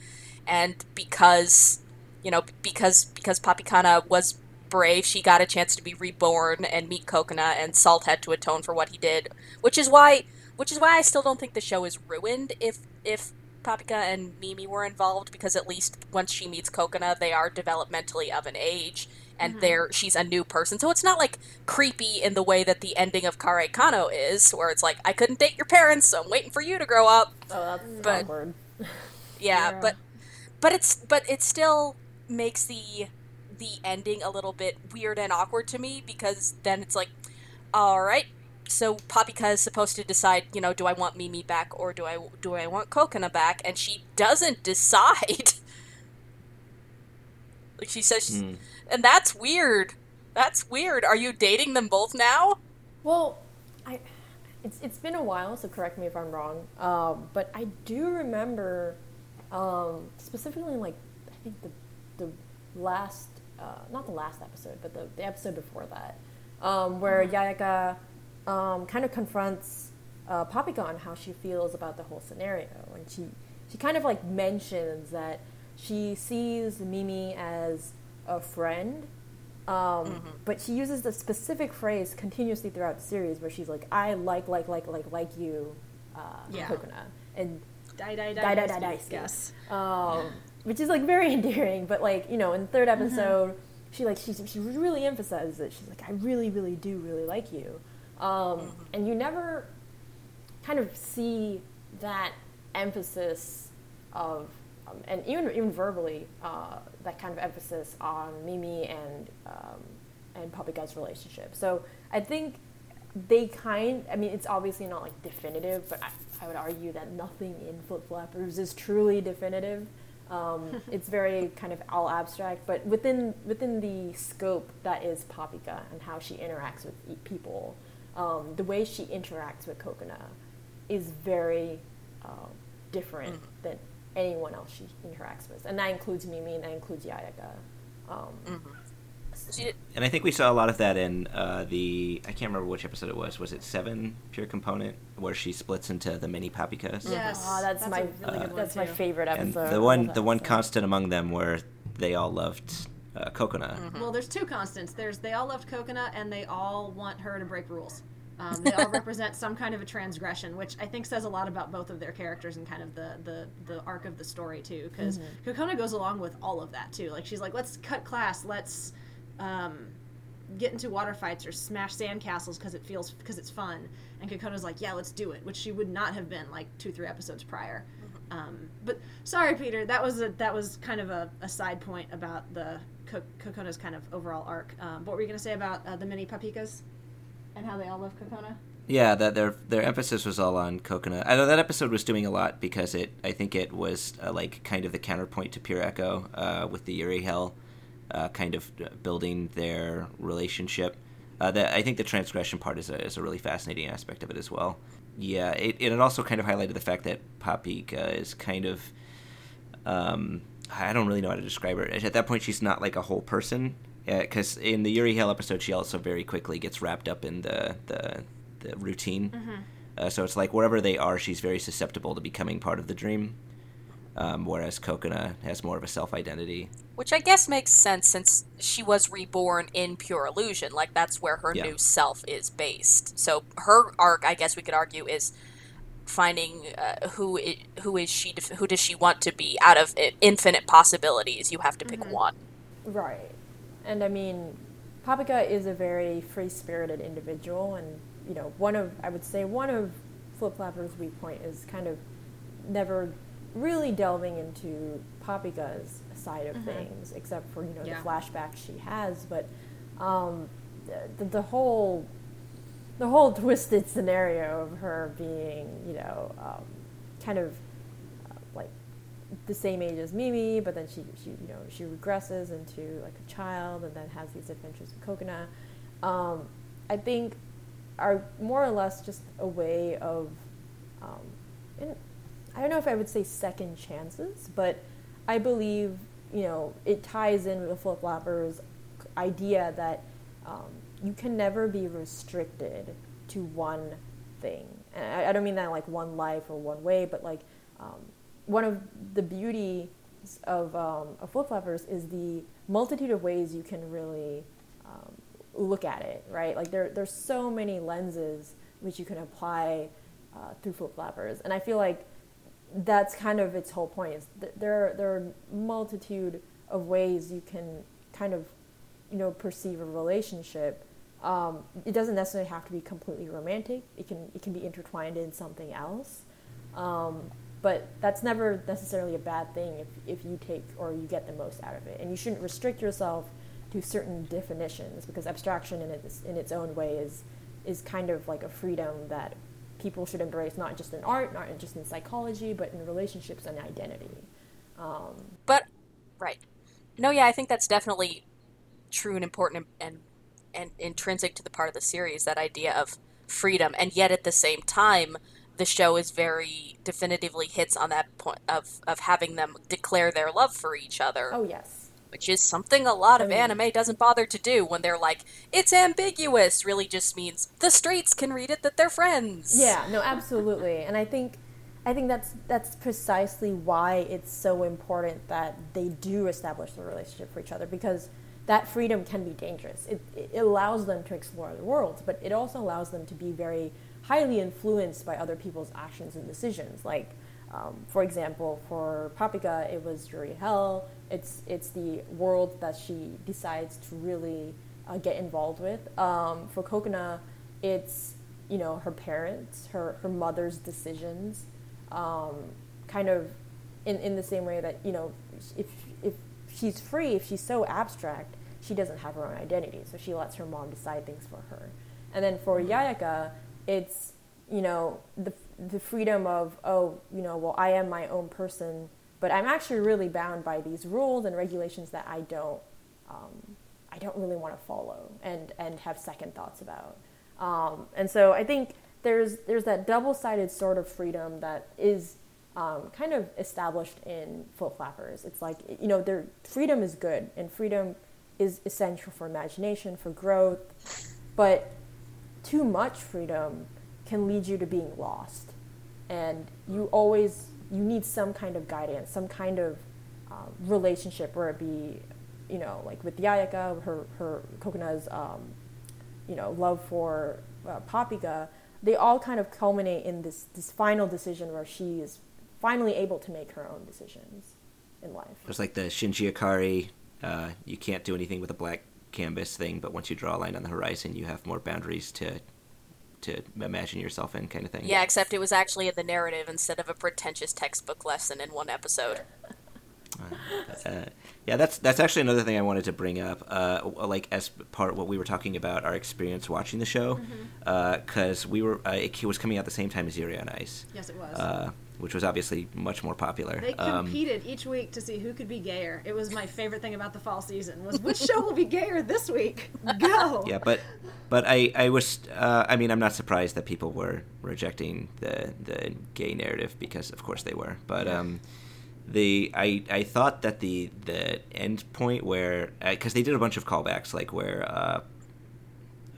[SPEAKER 2] and because you know because because Papikana was brave, she got a chance to be reborn and meet Kokona, and Salt had to atone for what he did, which is why which is why I still don't think the show is ruined if if Papika and Mimi were involved because at least once she meets Kokona, they are developmentally of an age and mm-hmm. they're she's a new person. So it's not like creepy in the way that the ending of Kare Kano is, where it's like I couldn't date your parents, so I'm waiting for you to grow up.
[SPEAKER 4] Oh, that's
[SPEAKER 2] But-
[SPEAKER 4] awkward.
[SPEAKER 2] Yeah,
[SPEAKER 1] Yeah.
[SPEAKER 2] but but it's but it still makes the the ending a little bit weird and awkward to me because then it's like, all right, so Papika is supposed to decide, you know, do I want Mimi back or do I do I want Kokona back? And she doesn't decide. like she says,
[SPEAKER 3] Mm.
[SPEAKER 2] and that's weird. That's weird. Are you dating them both now?
[SPEAKER 4] Well, I it's it's been a while, so correct me if I'm wrong. Um, but I do remember um, specifically like I think the the last uh, not the last episode, but the, the episode before that, um, where Yayaka um, kind of confronts uh, Papika on how she feels about the whole scenario, and she she kind of like mentions that she sees Mimi as a friend um, But she uses the specific phrase continuously throughout the series where she's like, I like, like, like, like, like you, uh,
[SPEAKER 1] Yeah.
[SPEAKER 4] Kokona. And,
[SPEAKER 1] Die, die,
[SPEAKER 4] Die, die,
[SPEAKER 1] die,
[SPEAKER 4] die,
[SPEAKER 1] die,
[SPEAKER 4] die,
[SPEAKER 1] Yes.
[SPEAKER 4] um, which is like very endearing, but like, you know, in the third episode, she like, she, she really emphasizes it. She's like, I really, really do really like you. Um, and you never kind of see that emphasis of um, and even even verbally uh, that kind of emphasis on Mimi and um, and Paprika's relationship. So I think they kind. I mean, it's obviously not like definitive, but I, I would argue that nothing in Flip Flappers is truly definitive. Um, it's very kind of all abstract, but within within the scope that is Paprika and how she interacts with people, um, the way she interacts with Kokona is very uh, different mm. than anyone else she interacts with, and that includes Mimi and that includes Yayaka. Um, mm-hmm
[SPEAKER 3] and I think we saw a lot of that in uh, the I can't remember which episode it was. Was it seven Pure Component where she splits into the mini papikas?
[SPEAKER 4] Yes, oh, that's, that's, my really uh, that's my favorite episode.
[SPEAKER 3] And the one the one constant among them where they all loved uh, Kokona.
[SPEAKER 1] Mm-hmm. Well, there's two constants. There's they all loved Kokona and they all want her to break rules. Um, they all represent some kind of a transgression, which I think says a lot about both of their characters and kind of the the, the arc of the story too. Because mm-hmm. Kokona goes along with all of that too. Like she's like, let's cut class, let's um, get into water fights or smash sandcastles because it feels because it's fun. And Kokona's like, yeah, let's do it, which she would not have been like two three episodes prior. Mm-hmm. Um, but sorry, Peter, that was a that was kind of a, a side point about the Kokona's kind of overall arc. Um, what were you gonna say about uh, the mini papikas and how they all love Kokona?
[SPEAKER 3] Yeah, that their their emphasis was all on Kokona. I know that episode was doing a lot because it I think it was uh, like kind of the counterpoint to Pure Echo uh, with the Yuri Hell uh, kind of building their relationship. Uh, that I think the transgression part is a, is a really fascinating aspect of it as well. Yeah, it, it also kind of highlighted the fact that Paprika is kind of, um, I don't really know how to describe her. At that point, she's not like a whole person. Because uh, in the Yuri Hell episode, she also very quickly gets wrapped up in the the, the routine. Mm-hmm. Uh, so it's like wherever they are, she's very susceptible to becoming part of the dream um, whereas Kokona has more of a self identity.
[SPEAKER 2] Which I guess makes sense since she was reborn in pure illusion. Like that's where her yeah. new self is based. So her arc, I guess we could argue, is finding uh, who it, who is she who does she want to be out of infinite possibilities. You have to pick mm-hmm. one.
[SPEAKER 4] Right, and I mean, Paprika is a very free spirited individual, and you know, one of I would say one of Flip Flapper's weak point is kind of never really delving into Paprika's side of mm-hmm. things, except for you know yeah. the flashbacks she has. But um, the, the, whole the whole twisted scenario of her being you know um, kind of uh, like the same age as Mimi, but then she she you know she regresses into like a child and then has these adventures with Kokona. Um, I think are more or less just a way of um, I don't know if I would say second chances, but I believe you know it ties in with Flip Flapper's idea that um, you can never be restricted to one thing. And I, I, don't mean that like one life or one way, but like um, one of the beauty of, um, of Flip Flappers is the multitude of ways you can really um, look at it, right? Like there, there's so many lenses which you can apply uh, through Flip Flappers, and I feel like that's kind of its whole point. Is there there are multitude of ways you can kind of you know perceive a relationship. Um, it doesn't necessarily have to be completely romantic. It can it can be intertwined in something else. Um, but that's never necessarily a bad thing if, if you take or you get the most out of it. And you shouldn't restrict yourself to certain definitions because abstraction in its in its own way is is kind of like a freedom that people should embrace not just in art, not just in psychology, but in relationships and identity. Um,
[SPEAKER 2] but right, no, yeah, I think that's definitely true and important and, and intrinsic to the part of the series that idea of freedom, and yet at the same time, the show is very definitively hits on that point of of having them declare their love for each other.
[SPEAKER 4] Oh yes
[SPEAKER 2] which is something a lot of anime doesn't bother to do when they're like, it's ambiguous, really just means the straights can read it that they're friends.
[SPEAKER 4] Yeah, no, absolutely. And I think I think that's that's precisely why it's so important that they do establish the relationship for each other because that freedom can be dangerous. It, it allows them to explore other worlds, but it also allows them to be very highly influenced by other people's actions and decisions. Like, um, for example, for Paprika, it was Yuri Hell it's it's the world that she decides to really uh, get involved with. Um, for Kokona, it's you know her parents, her her mother's decisions, um, kind of in in the same way that you know if if she's free, if she's so abstract, she doesn't have her own identity, so she lets her mom decide things for her. And then for Yayaka, it's you know the the freedom of oh you know well I am my own person, but I'm actually really bound by these rules and regulations that I don't um, I don't really want to follow and and have second thoughts about. Um, and so I think there's there's that double sided sort of freedom that is um, kind of established in Flip Flappers. It's like you know their freedom is good and freedom is essential for imagination for growth, but too much freedom can lead you to being lost, and you always you need some kind of guidance, some kind of um, relationship, where it be you know, like with Yayaka, her her Kokona's, um, you know, love for uh, Paprika, they all kind of culminate in this this final decision where she is finally able to make her own decisions in life.
[SPEAKER 3] It's like the Shinji Ikari, uh, you can't do anything with a black canvas thing, but once you draw a line on the horizon, you have more boundaries to to imagine yourself in, kind of thing.
[SPEAKER 2] Yeah, except it was actually in the narrative instead of a pretentious textbook lesson in one episode.
[SPEAKER 3] Uh, yeah, that's that's actually another thing I wanted to bring up. Uh, like as part of what we were talking about our experience watching the show, because mm-hmm. uh, we were uh, it was coming out the same time as Yuri on Ice.
[SPEAKER 1] Yes, it was.
[SPEAKER 3] Uh, which was obviously much more popular.
[SPEAKER 1] They
[SPEAKER 3] Um,
[SPEAKER 1] competed each week to see who could be gayer. It was my favorite thing about the fall season was which show will be gayer this week. Go.
[SPEAKER 3] yeah, but but I I was uh, I mean I'm not surprised that people were rejecting the the gay narrative because of course they were. But um, the I I thought that the the end point where because they did a bunch of callbacks like where uh,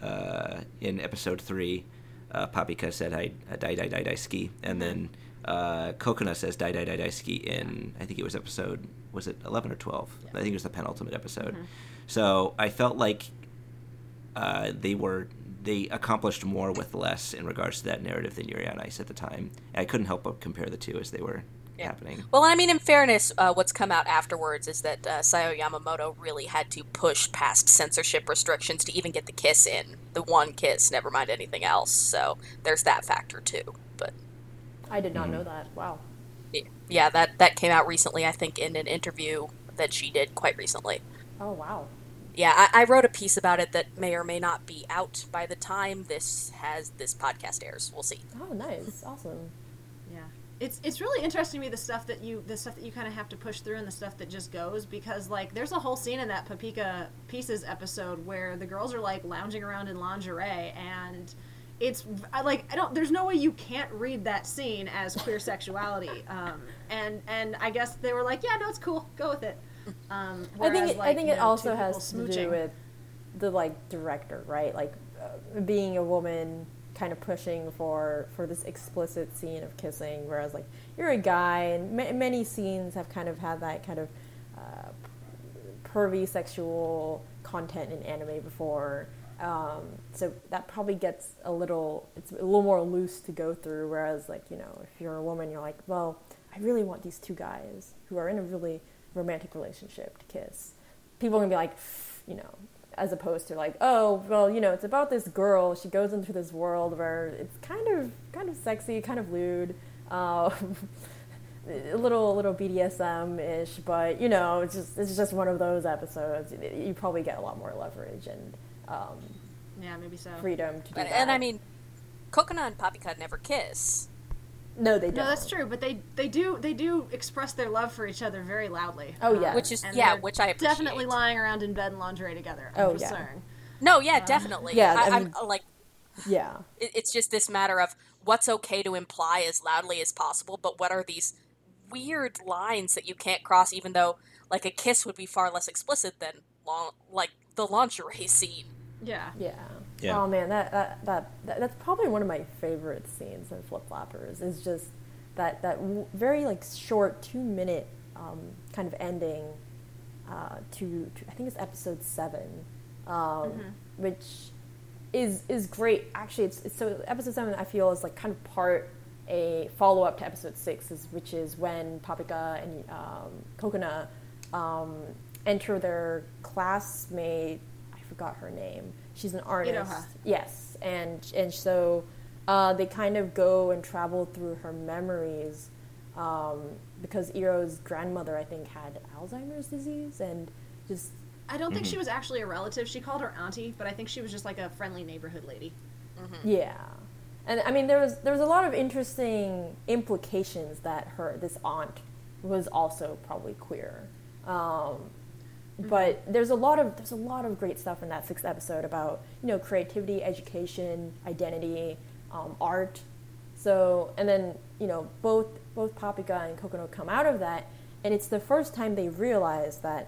[SPEAKER 3] uh, in episode three, uh, Papika said I uh, die die die die ski, and then uh, Kokona says die die die die ski in I think it was episode was it eleven or twelve? I think it was the penultimate episode. So I felt like uh, they were they accomplished more with less in regards to that narrative than Yuri on Ice at the time. I couldn't help but compare the two as they were happening.
[SPEAKER 2] Well, I mean, in fairness, uh, what's come out afterwards is that uh, Sayo Yamamoto really had to push past censorship restrictions to even get the kiss in. The one kiss, never mind anything else. So there's that factor too. But
[SPEAKER 4] I did not know mm-hmm. that. Wow.
[SPEAKER 2] yeah, yeah, that that came out recently. I think in an interview that she did quite recently.
[SPEAKER 4] Oh wow.
[SPEAKER 2] Yeah, I, I wrote a piece about it that may or may not be out by the time this has this podcast airs. We'll see.
[SPEAKER 4] Oh nice. Awesome.
[SPEAKER 1] Yeah. It's it's really interesting to me the stuff that you the stuff that you kind of have to push through and the stuff that just goes because like there's a whole scene in that Papika Pieces episode where the girls are like lounging around in lingerie and it's I like I don't there's no way you can't read that scene as queer sexuality um, and and I guess they were like yeah no it's cool go with it um,
[SPEAKER 4] I think it,
[SPEAKER 1] like,
[SPEAKER 4] I think it
[SPEAKER 1] know,
[SPEAKER 4] also has
[SPEAKER 1] people
[SPEAKER 4] to do with the like director, right? Like uh, being a woman, kind of pushing for for this explicit scene of kissing, whereas like you're a guy, and ma- many scenes have kind of had that kind of uh, pervy sexual content in anime before. Um, so that probably gets a little it's a little more loose to go through. Whereas like you know if you're a woman, you're like, well, I really want these two guys who are in a really romantic relationship to kiss. People are gonna be like, you know, as opposed to like, oh, well, you know, it's about this girl. She goes into this world where it's kind of kind of sexy, kind of lewd. Um, a little a little BDSM ish, but you know, it's just it's just one of those episodes. You probably get a lot more leverage and um,
[SPEAKER 1] yeah maybe so
[SPEAKER 4] freedom to do
[SPEAKER 2] And,
[SPEAKER 4] that.
[SPEAKER 2] and I mean, Kokona and Papika never kiss.
[SPEAKER 4] no, they don't.
[SPEAKER 1] no that's true but they they do they do express their love for each other very loudly
[SPEAKER 4] Oh, yeah.
[SPEAKER 2] Which is yeah, which I appreciate.
[SPEAKER 1] definitely lying around in bed and lingerie together I'm
[SPEAKER 4] Oh, yeah.
[SPEAKER 1] saying.
[SPEAKER 2] No, yeah, definitely.
[SPEAKER 4] yeah,
[SPEAKER 2] I,
[SPEAKER 4] I
[SPEAKER 2] I'm
[SPEAKER 4] mean-
[SPEAKER 2] uh, like,
[SPEAKER 4] Yeah,
[SPEAKER 2] it, it's just this matter of what's okay to imply as loudly as possible, but what are these weird lines that you can't cross, even though like a kiss would be far less explicit than long, like the lingerie scene.
[SPEAKER 1] yeah
[SPEAKER 4] yeah.
[SPEAKER 3] Yeah.
[SPEAKER 4] Oh man, that, that that that that's probably one of my favorite scenes in Flip Flappers. Is just that that w- very like short two minute um, kind of ending uh, to, to I think it's episode seven, um, which is is great. Actually, it's, it's so episode seven I feel is like kind of part a follow up to episode six, is, which is when Papika and um, Kokona um, enter their classmate. I forgot her name. She's an artist.
[SPEAKER 1] Iroha.
[SPEAKER 4] Yes, and and so uh, they kind of go and travel through her memories um, because Iroha's grandmother, I think, had Alzheimer's disease, and just
[SPEAKER 1] I don't think she was actually a relative. She called her auntie, but I think she was just like a friendly neighborhood lady.
[SPEAKER 4] Yeah, and I mean there was there was a lot of interesting implications that her this aunt was also probably queer, um, but there's a lot of there's a lot of great stuff in that sixth episode about you know creativity, education, identity, um, art. So and then you know both both Paprika and Kokona come out of that, and it's the first time they realize that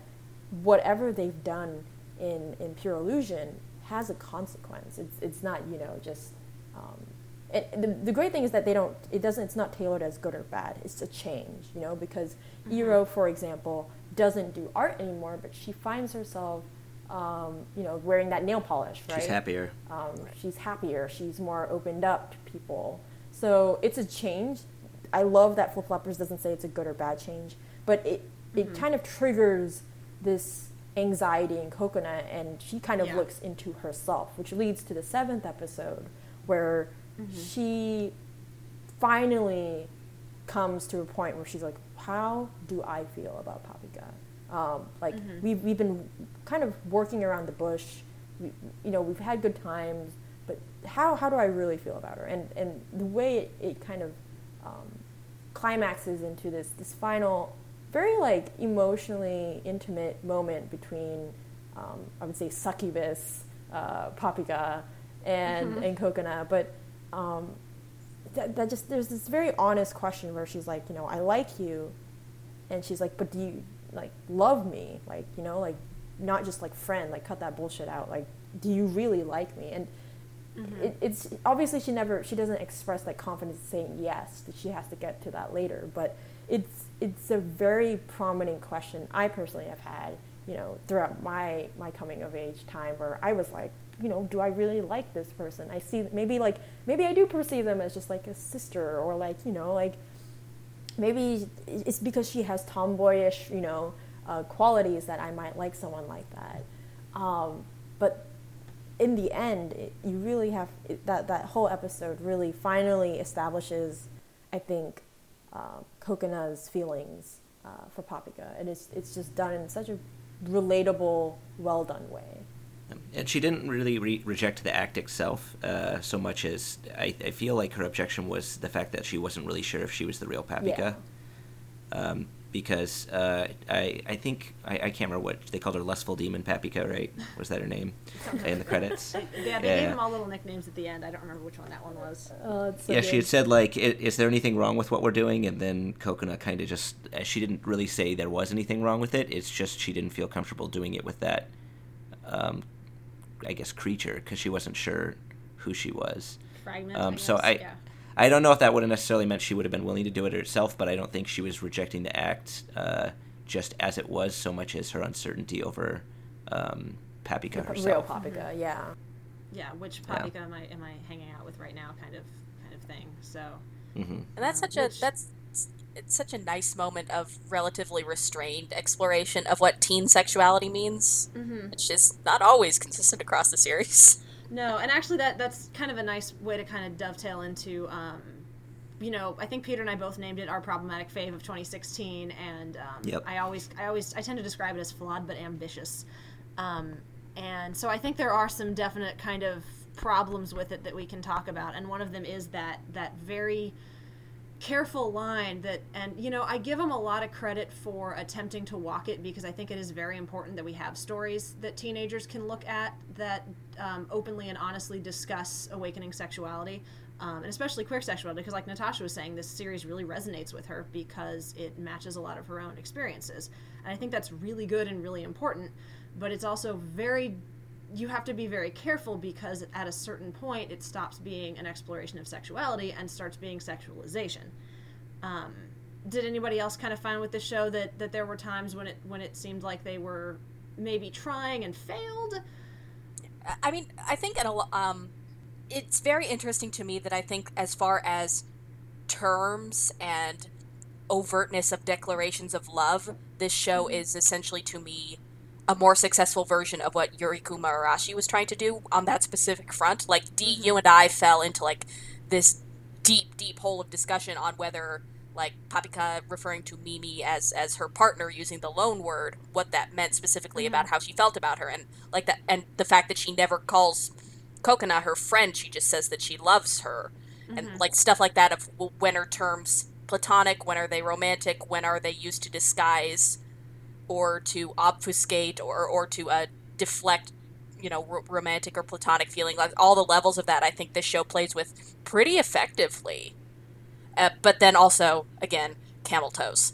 [SPEAKER 4] whatever they've done in in pure illusion has a consequence. It's it's not you know just. Um, and the, the great thing is that they don't it doesn't it's not tailored as good or bad it's a change you know because Iro for example doesn't do art anymore but she finds herself um, you know wearing that nail polish right?
[SPEAKER 3] She's happier.
[SPEAKER 4] um, she's happier. She's more opened up to people. So it's a change. I love that Flip Flappers doesn't say it's a good or bad change but it, it kind of triggers this anxiety in Kokona and she kind of
[SPEAKER 1] Yeah.
[SPEAKER 4] looks into herself which leads to the seventh episode where she finally comes to a point where she's like how do i feel about paprika um, like we've, we've been kind of working around the bush. We, you know we've had good times but how, how do i really feel about her? And, and the way it, it kind of um, climaxes into this, this final very like emotionally intimate moment between um, i would say succubus uh, paprika and, and Kokona. But um, that, that just there's this very honest question where she's like you know i like you. And she's like but do you like love me? Like you know like not just like friend like cut that bullshit out. Like do you really like me? And mm-hmm. it, it's obviously she never she doesn't express like confidence saying yes that she has to get to that later. But it's it's a very prominent question i personally have had you know throughout my my coming of age time where i was like you know do i really like this person i see maybe like maybe i do perceive them as just like a sister or like you know like maybe it's because she has tomboyish, you know, uh, qualities that I might like someone like that. Um, but in the end, it, you really have it, that that whole episode really finally establishes, I think, uh, Kokona's feelings uh, for Paprika, and it's it's just done in such a relatable, well done way.
[SPEAKER 3] And she didn't really re- reject the act itself uh, so much as I, I feel like her objection was the fact that she wasn't really sure if she was the real Paprika. Um, because uh, I I think I, I can't remember what they called her, lustful demon Paprika, right? Was that her name in the credits?
[SPEAKER 1] Yeah, they
[SPEAKER 3] Yeah.
[SPEAKER 1] gave them all little nicknames at the end. I don't remember which one that one was.
[SPEAKER 4] Uh, it's so
[SPEAKER 3] yeah, she had said like, "Is there anything wrong with what we're doing?" And then Kokona kind of just uh, she didn't really say there was anything wrong with it. It's just she didn't feel comfortable doing it with that, um, I guess, creature because she wasn't sure who she was.
[SPEAKER 1] Fragment.
[SPEAKER 3] Um,
[SPEAKER 1] I
[SPEAKER 3] so
[SPEAKER 1] guess,
[SPEAKER 3] I,
[SPEAKER 1] yeah.
[SPEAKER 3] I don't know if that would have necessarily meant she would have been willing to do it herself, but I don't think she was rejecting the act uh, just as it was so much as her uncertainty over um, Paprika
[SPEAKER 4] real
[SPEAKER 3] herself.
[SPEAKER 4] Paprika, yeah.
[SPEAKER 1] yeah, which
[SPEAKER 3] Yeah.
[SPEAKER 1] paprika am I am I hanging out with right now? Kind of kind of thing. So
[SPEAKER 3] hmm
[SPEAKER 2] And that's such a
[SPEAKER 1] which-
[SPEAKER 2] that's it's such a nice moment of relatively restrained exploration of what teen sexuality means.
[SPEAKER 1] Mhm.
[SPEAKER 2] It's just not always consistent across the series.
[SPEAKER 1] no, and actually that that's kind of a nice way to kind of dovetail into. Um, you know, I think Peter and I both named it our problematic fave of 2016, and um,
[SPEAKER 3] Yep.
[SPEAKER 1] I always, I always, I tend to describe it as flawed but ambitious. Um, and so I think there are some definite kind of problems with it that we can talk about, and one of them is that that very careful line that and you know i give them a lot of credit for attempting to walk it because i think it is very important that we have stories that teenagers can look at that um, openly and honestly discuss awakening sexuality um, and especially queer sexuality because like natasha was saying this series really resonates with her because it matches a lot of her own experiences. And i think that's really good and really important but it's also very you have to be very careful because at a certain point it stops being an exploration of sexuality and starts being sexualization. Um, did anybody else kind of find with the show that, that there were times when it when it seemed like they were maybe trying and failed?
[SPEAKER 2] I- mean, I think at a um, it's very interesting to me that I think as far as terms and overtness of declarations of love, this show is essentially to me a more successful version of what Yurikuma Arashi was trying to do on that specific front. Like D, you and I fell into like this deep, deep hole of discussion on whether like Papika referring to Mimi as as her partner using the loan word, what that meant specifically
[SPEAKER 1] Mm-hmm.
[SPEAKER 2] about how she felt about her, and like that, and the fact that she never calls Kokona her friend, she just says that she loves her,
[SPEAKER 1] Mm-hmm.
[SPEAKER 2] and like stuff like that of when are terms platonic, when are they romantic, when are they used to disguise or to obfuscate or or to uh, deflect you know r- romantic or platonic feeling like all the levels of that i think this show plays with pretty effectively. Uh, but then also again camel toes.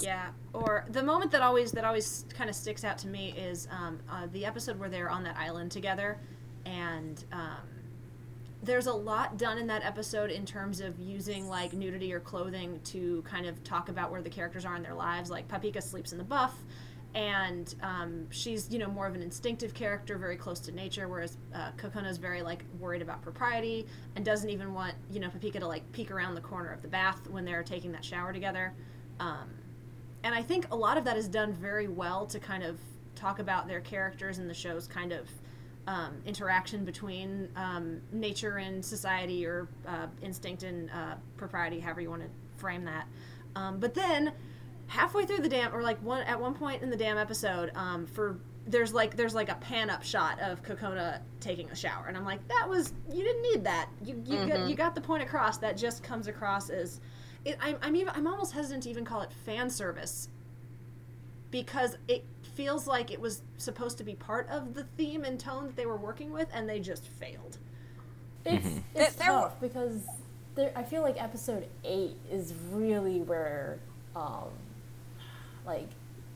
[SPEAKER 1] Yeah, or the moment that always that always kind of sticks out to me is um, uh, the episode where they're on that island together, and um, there's a lot done in that episode in terms of using like nudity or clothing to kind of talk about where the characters are in their lives. Like Papika sleeps in the buff, and um, she's you know more of an instinctive character, very close to nature, whereas uh, Kokona's very like worried about propriety and doesn't even want you know Papika to like peek around the corner of the bath when they're taking that shower together. Um, and I think a lot of that is done very well to kind of talk about their characters and the show's kind of um, interaction between um, nature and society or uh, instinct and uh, propriety, however you want to frame that. Um, but then halfway through the damn, or like one at one point in the damn episode, um, for there's like there's like a pan up shot of Kokona taking a shower, and I'm like, that was you didn't need that. You you got, you got the point across. That just comes across as it, I'm, I'm even I'm almost hesitant to even call it fan service because it feels like it was supposed to be part of the theme and tone that they were working with, and they just failed.
[SPEAKER 4] It's,
[SPEAKER 3] Mm-hmm.
[SPEAKER 4] it's
[SPEAKER 2] There- there were-
[SPEAKER 4] tough because there, I feel like episode eight is really where, um, like,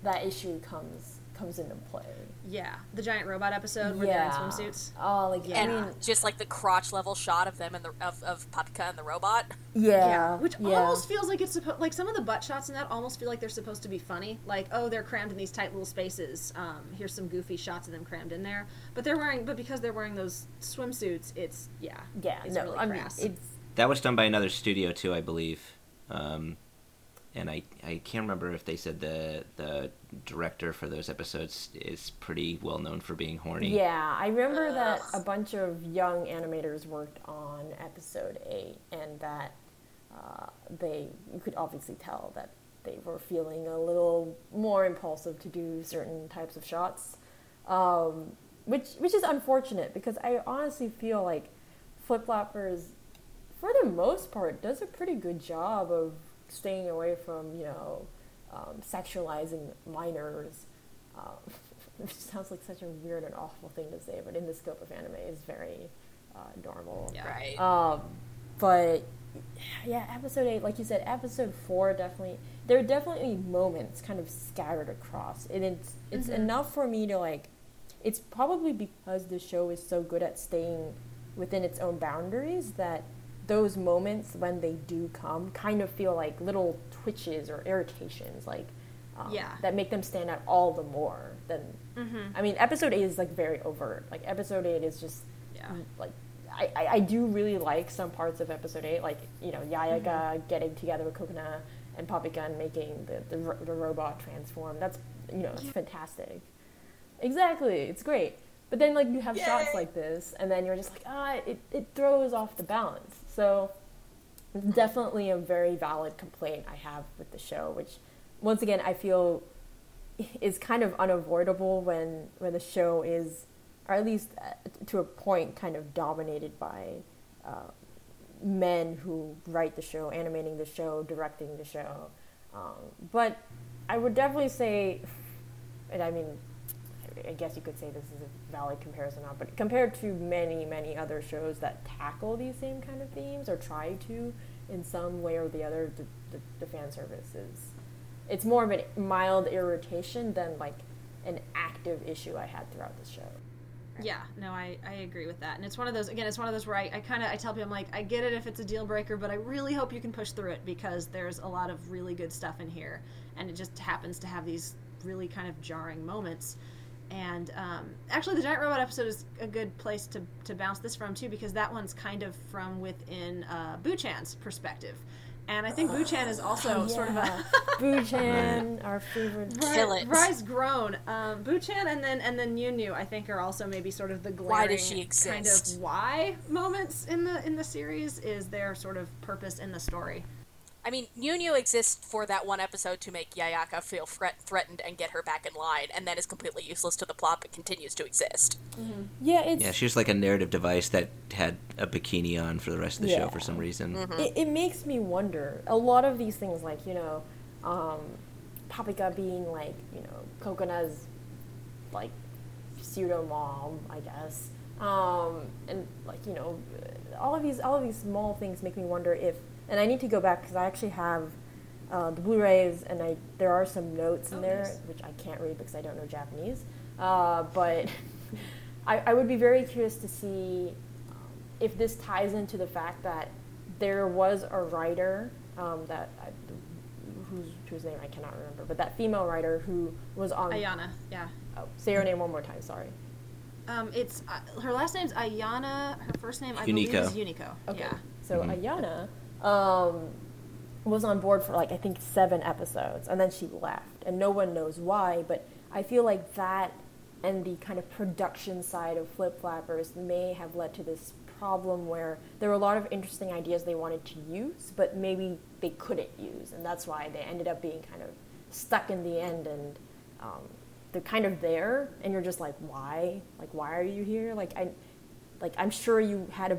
[SPEAKER 4] that issue comes comes into play.
[SPEAKER 1] Yeah, the giant robot episode where
[SPEAKER 4] yeah.
[SPEAKER 1] they're in swimsuits.
[SPEAKER 4] Oh, like
[SPEAKER 1] Yeah.
[SPEAKER 4] I
[SPEAKER 2] and
[SPEAKER 4] mean,
[SPEAKER 2] just like the crotch level shot of them and the of, of Papika and the robot
[SPEAKER 4] yeah,
[SPEAKER 1] which
[SPEAKER 4] yeah.
[SPEAKER 1] almost feels like it's supposed like some of the butt shots in that almost feel like they're supposed to be funny like oh they're crammed in these tight little spaces um, here's some goofy shots of them crammed in there but they're wearing but because they're wearing those swimsuits it's yeah
[SPEAKER 4] yeah,
[SPEAKER 1] it's
[SPEAKER 4] no,
[SPEAKER 1] really
[SPEAKER 4] I mean,
[SPEAKER 1] crass.
[SPEAKER 4] it's
[SPEAKER 3] That was done by another studio too, I believe. Um, and I, I can't remember if they said the the director for those episodes is pretty well known for being horny.
[SPEAKER 4] Yeah, I remember that a bunch of young animators worked on episode eight, and that uh, they you could obviously tell that they were feeling a little more impulsive to do certain types of shots, um, which which is unfortunate because I honestly feel like Flip Flappers, for the most part, does a pretty good job of staying away from you know um, sexualizing minors. Um, which sounds like such a weird and awful thing to say, but in the scope of anime is very uh, normal.
[SPEAKER 1] Yeah.
[SPEAKER 2] right
[SPEAKER 4] Um, but yeah, episode eight, like you said, episode four definitely. There are definitely moments kind of scattered across, and it's it's enough for me to like. It's probably because the show is so good at staying within its own boundaries that those moments when they do come kind of feel like little twitches or irritations, like um,
[SPEAKER 1] Yeah.
[SPEAKER 4] that make them stand out all the more than. I mean, episode eight is like very overt. Like episode eight is just
[SPEAKER 1] Yeah.
[SPEAKER 4] like I, I, I do really like some parts of episode eight, like you know Yayaka
[SPEAKER 1] Mm-hmm.
[SPEAKER 4] getting together with Kokona and Paprika and making the, the the robot transform. That's you know that's fantastic. Exactly, it's great. But then like you have shots like this, and then you're just like ah, it, it throws off the balance. So definitely a very valid complaint I have with the show, which once again I feel is kind of unavoidable when when the show is, or at least uh, to a point, kind of dominated by uh, men who write the show, animating the show, directing the show. Um, but I would definitely say, and I mean, I guess you could say this is a valid comparison but compared to many, many other shows that tackle these same kind of themes or try to in some way or the other, the, the, the fan service is, it's more of a mild irritation than like an active issue I had throughout the show.
[SPEAKER 1] Yeah, no, I, I agree with that. And it's one of those, again, it's one of those where I, I kind of, I tell people, I'm like, I get it if it's a deal breaker, but I really hope you can push through it because there's a lot of really good stuff in here. And it just happens to have these really kind of jarring moments. And um, actually, the Giant Robot episode is a good place to, to bounce this from, too, because that one's kind of from within uh, Buchan's perspective. And I think Buchan is also sort of a.
[SPEAKER 4] Buchan, our favorite.
[SPEAKER 2] Kill it.
[SPEAKER 1] Rise grown. Um, Buchan and then and then Yunyu, I think, are also maybe sort of the glaring
[SPEAKER 2] Why does she
[SPEAKER 1] kind of why moments in the in the series is their sort of purpose in the story.
[SPEAKER 2] I mean, Nunu exists for that one episode to make Yayaka feel threat- threatened and get her back in line, and then is completely useless to the plot but continues to exist.
[SPEAKER 4] Yeah, it's
[SPEAKER 3] Yeah, she's like a narrative device that had a bikini on for the rest of the show for some reason.
[SPEAKER 4] it, it makes me wonder. A lot of these things, like you know, um, Paprika being like you know Kokona's like pseudo mom, I guess, um, and like you know, all of these all of these small things make me wonder if. And I need to go back because I actually have uh, the Blu-rays, and I there are some notes in
[SPEAKER 1] Oh,
[SPEAKER 4] there
[SPEAKER 1] nice.
[SPEAKER 4] which I can't read because I don't know Japanese. Uh, but I, I would be very curious to see um, if this ties into the fact that there was a writer um, that I, whose whose name I cannot remember, but that female writer who was on.
[SPEAKER 1] Ayana, yeah.
[SPEAKER 4] Oh, say her name one more time. Sorry.
[SPEAKER 1] Um, it's uh, her last name's Ayana. Her first name I
[SPEAKER 3] Yuniko.
[SPEAKER 1] believe is Yuniko.
[SPEAKER 4] Okay.
[SPEAKER 1] Yeah.
[SPEAKER 4] So Ayana um, was on board for like I think seven episodes, and then she left, and no one knows why. But I feel like that and the kind of production side of Flip Flappers may have led to this problem where there were a lot of interesting ideas they wanted to use, but maybe they couldn't use, and that's why they ended up being kind of stuck in the end and. Um, they're kind of there, and you're just like, why? Like, why are you here? Like, I, like I'm sure you had a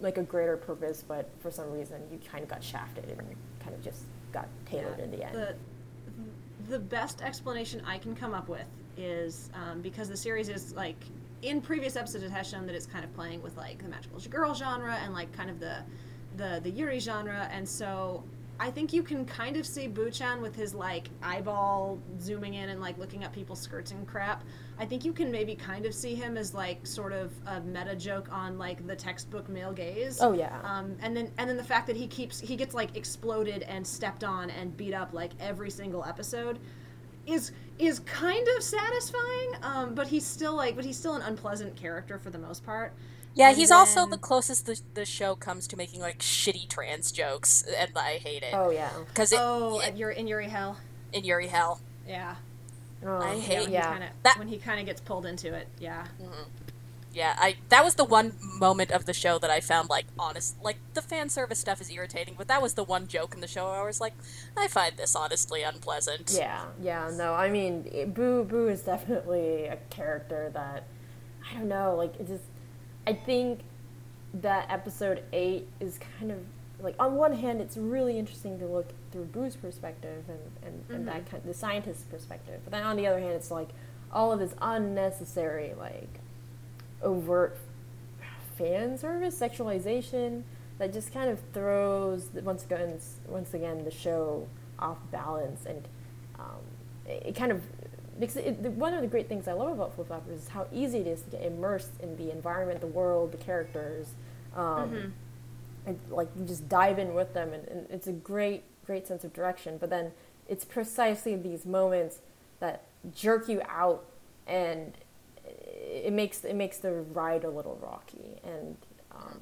[SPEAKER 4] like a greater purpose, but for some reason you kind of got shafted and kind of just got tailored in the end.
[SPEAKER 1] The the best explanation I can come up with is um, because the series is like in previous episodes it has shown that it's kind of playing with like the magical girl genre and like kind of the the the Yuri genre, and so I think you can kind of see Buchan with his like eyeball zooming in and like looking at people's skirts and crap. I think you can maybe kind of see him as like sort of a meta joke on like the textbook male gaze.
[SPEAKER 4] Oh, yeah.
[SPEAKER 1] Um, and then and then the fact that he keeps he gets like exploded and stepped on and beat up like every single episode is is kind of satisfying. Um, but he's still like but he's still an unpleasant character for the most part.
[SPEAKER 2] Yeah,
[SPEAKER 1] And
[SPEAKER 2] he's also the closest the, the show comes to making like shitty trans jokes, and I hate it
[SPEAKER 4] oh yeah.
[SPEAKER 2] because
[SPEAKER 1] Oh,
[SPEAKER 2] it-
[SPEAKER 1] at your in Yuri Hell.
[SPEAKER 2] in Yuri Hell.
[SPEAKER 1] Yeah.
[SPEAKER 4] Oh,
[SPEAKER 2] I
[SPEAKER 1] Yeah,
[SPEAKER 2] hate
[SPEAKER 1] when
[SPEAKER 4] yeah.
[SPEAKER 1] he kinda,
[SPEAKER 2] That-
[SPEAKER 1] when he kind of gets pulled into it. Yeah. Mm-hmm.
[SPEAKER 2] Yeah, I that was the one moment of the show that I found like honest, like the fan service stuff is irritating, but that was the one joke in the show where I was like, I find this honestly unpleasant.
[SPEAKER 4] Yeah, yeah, no, I mean, Boo Boo is definitely a character that I don't know, like it just I think that episode 8 is kind of like on one hand it's really interesting to look through Boo's perspective and and, and that kind the scientist's perspective. But then on the other hand it's like all of this unnecessary like overt fan service sexualization that just kind of throws once again once again the show off balance and um, it kind of because it, the, one of the great things I love about Flip Flappers is how easy it is to get immersed in the environment, the world, the characters. Um, and, like you just dive in with them, and, and it's a great, great sense of direction. But then it's precisely these moments that jerk you out, and it makes it makes the ride a little rocky. And um,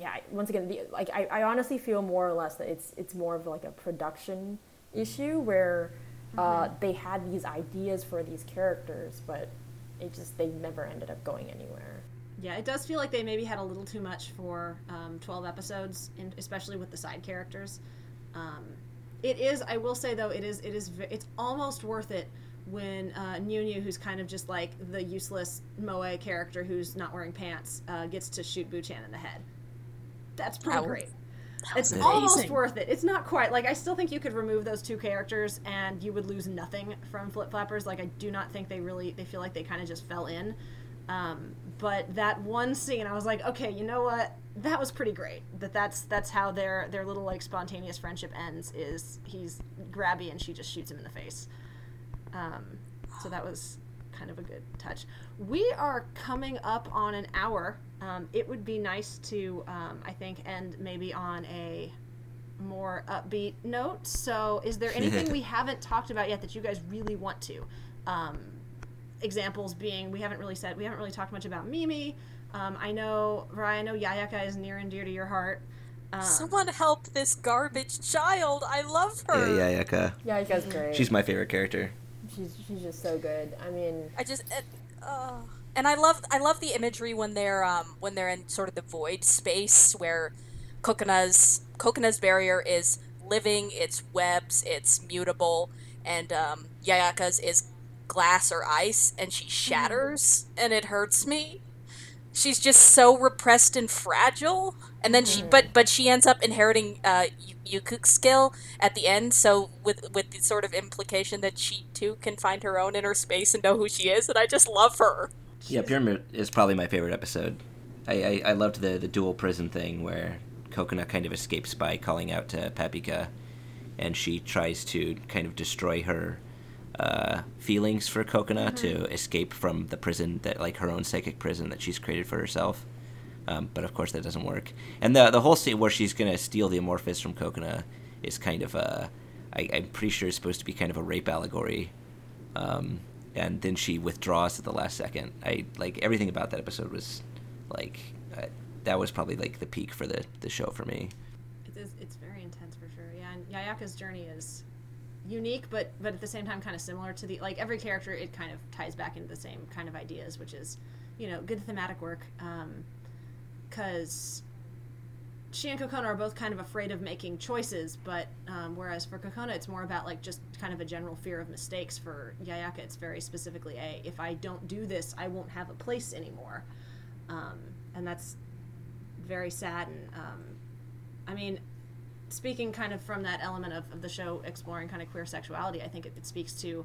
[SPEAKER 4] yeah, once again, the, like I, I honestly feel more or less that it's it's more of like a production issue where uh, they had these ideas for these characters, but it just they never ended up going anywhere.
[SPEAKER 1] Yeah, it does feel like they maybe had a little too much for um, 12 episodes, and especially with the side characters. Um, it is, I will say though, it is, it is, it's almost worth it when uh, Nunu, who's kind of just like the useless moe character who's not wearing pants, uh, gets to shoot Buchan in the head. That's pretty great. It's
[SPEAKER 2] was
[SPEAKER 1] almost worth it. It's not quite like I still think you could remove those two characters and you would lose nothing from Flip Flappers. Like I do not think they really they feel like they kind of just fell in. Um, but that one scene, I was like, okay, you know what? That was pretty great. That that's that's how their their little like spontaneous friendship ends. Is he's grabby and she just shoots him in the face. Um, so that was kind of a good touch. We are coming up on an hour. Um, it would be nice to, um, I think, end maybe on a more upbeat note. So, is there anything we haven't talked about yet that you guys really want to? Um, examples being, we haven't really said, we haven't really talked much about Mimi. Um, I know, Ryan, I know Yayaka is near and dear to your heart. Um,
[SPEAKER 2] Someone help this garbage child. I love her.
[SPEAKER 3] Yeah, yeah, Yaka.
[SPEAKER 4] Yeah, you guys great.
[SPEAKER 3] She's my favorite character.
[SPEAKER 4] She's she's just so good. I mean,
[SPEAKER 2] I just it, uh, and I love I love the imagery when they're um when they're in sort of the void space where Kokona's Kokona's barrier is living, it's webs, it's mutable, and um, Yayaka's is glass or ice, and she shatters, and it hurts me. She's just so repressed and fragile, and then she, but but she ends up inheriting uh, Yukuk's skill at the end, so with with the sort of implication that she too can find her own inner space and know who she is, and I just love her.
[SPEAKER 3] Yeah, Pyramid is probably my favorite episode. I, I, I loved the, the dual prison thing where Kokona kind of escapes by calling out to Papika, and she tries to kind of destroy her uh, feelings for Kokona mm-hmm. to escape from the prison that like her own psychic prison that she's created for herself. Um, but of course that doesn't work. And the the whole scene where she's gonna steal the Amorphous from Kokona is kind of a I, I'm pretty sure it's supposed to be kind of a rape allegory. Um, and then she withdraws at the last second. I like everything about that episode was like uh, that was probably like the peak for the the show for me.
[SPEAKER 1] It is. It's very intense for sure. Yeah, and Yayaka's journey is unique, but but at the same time kind of similar to the like every character. It kind of ties back into the same kind of ideas, which is you know good thematic work. Because um, she and Kokona are both kind of afraid of making choices, but um, whereas for Kokona it's more about like just kind of a general fear of mistakes. For Yayaka, it's very specifically a if I don't do this, I won't have a place anymore, um, and that's very sad. And um, I mean, speaking kind of from that element of, of the show exploring kind of queer sexuality, I think it, it speaks to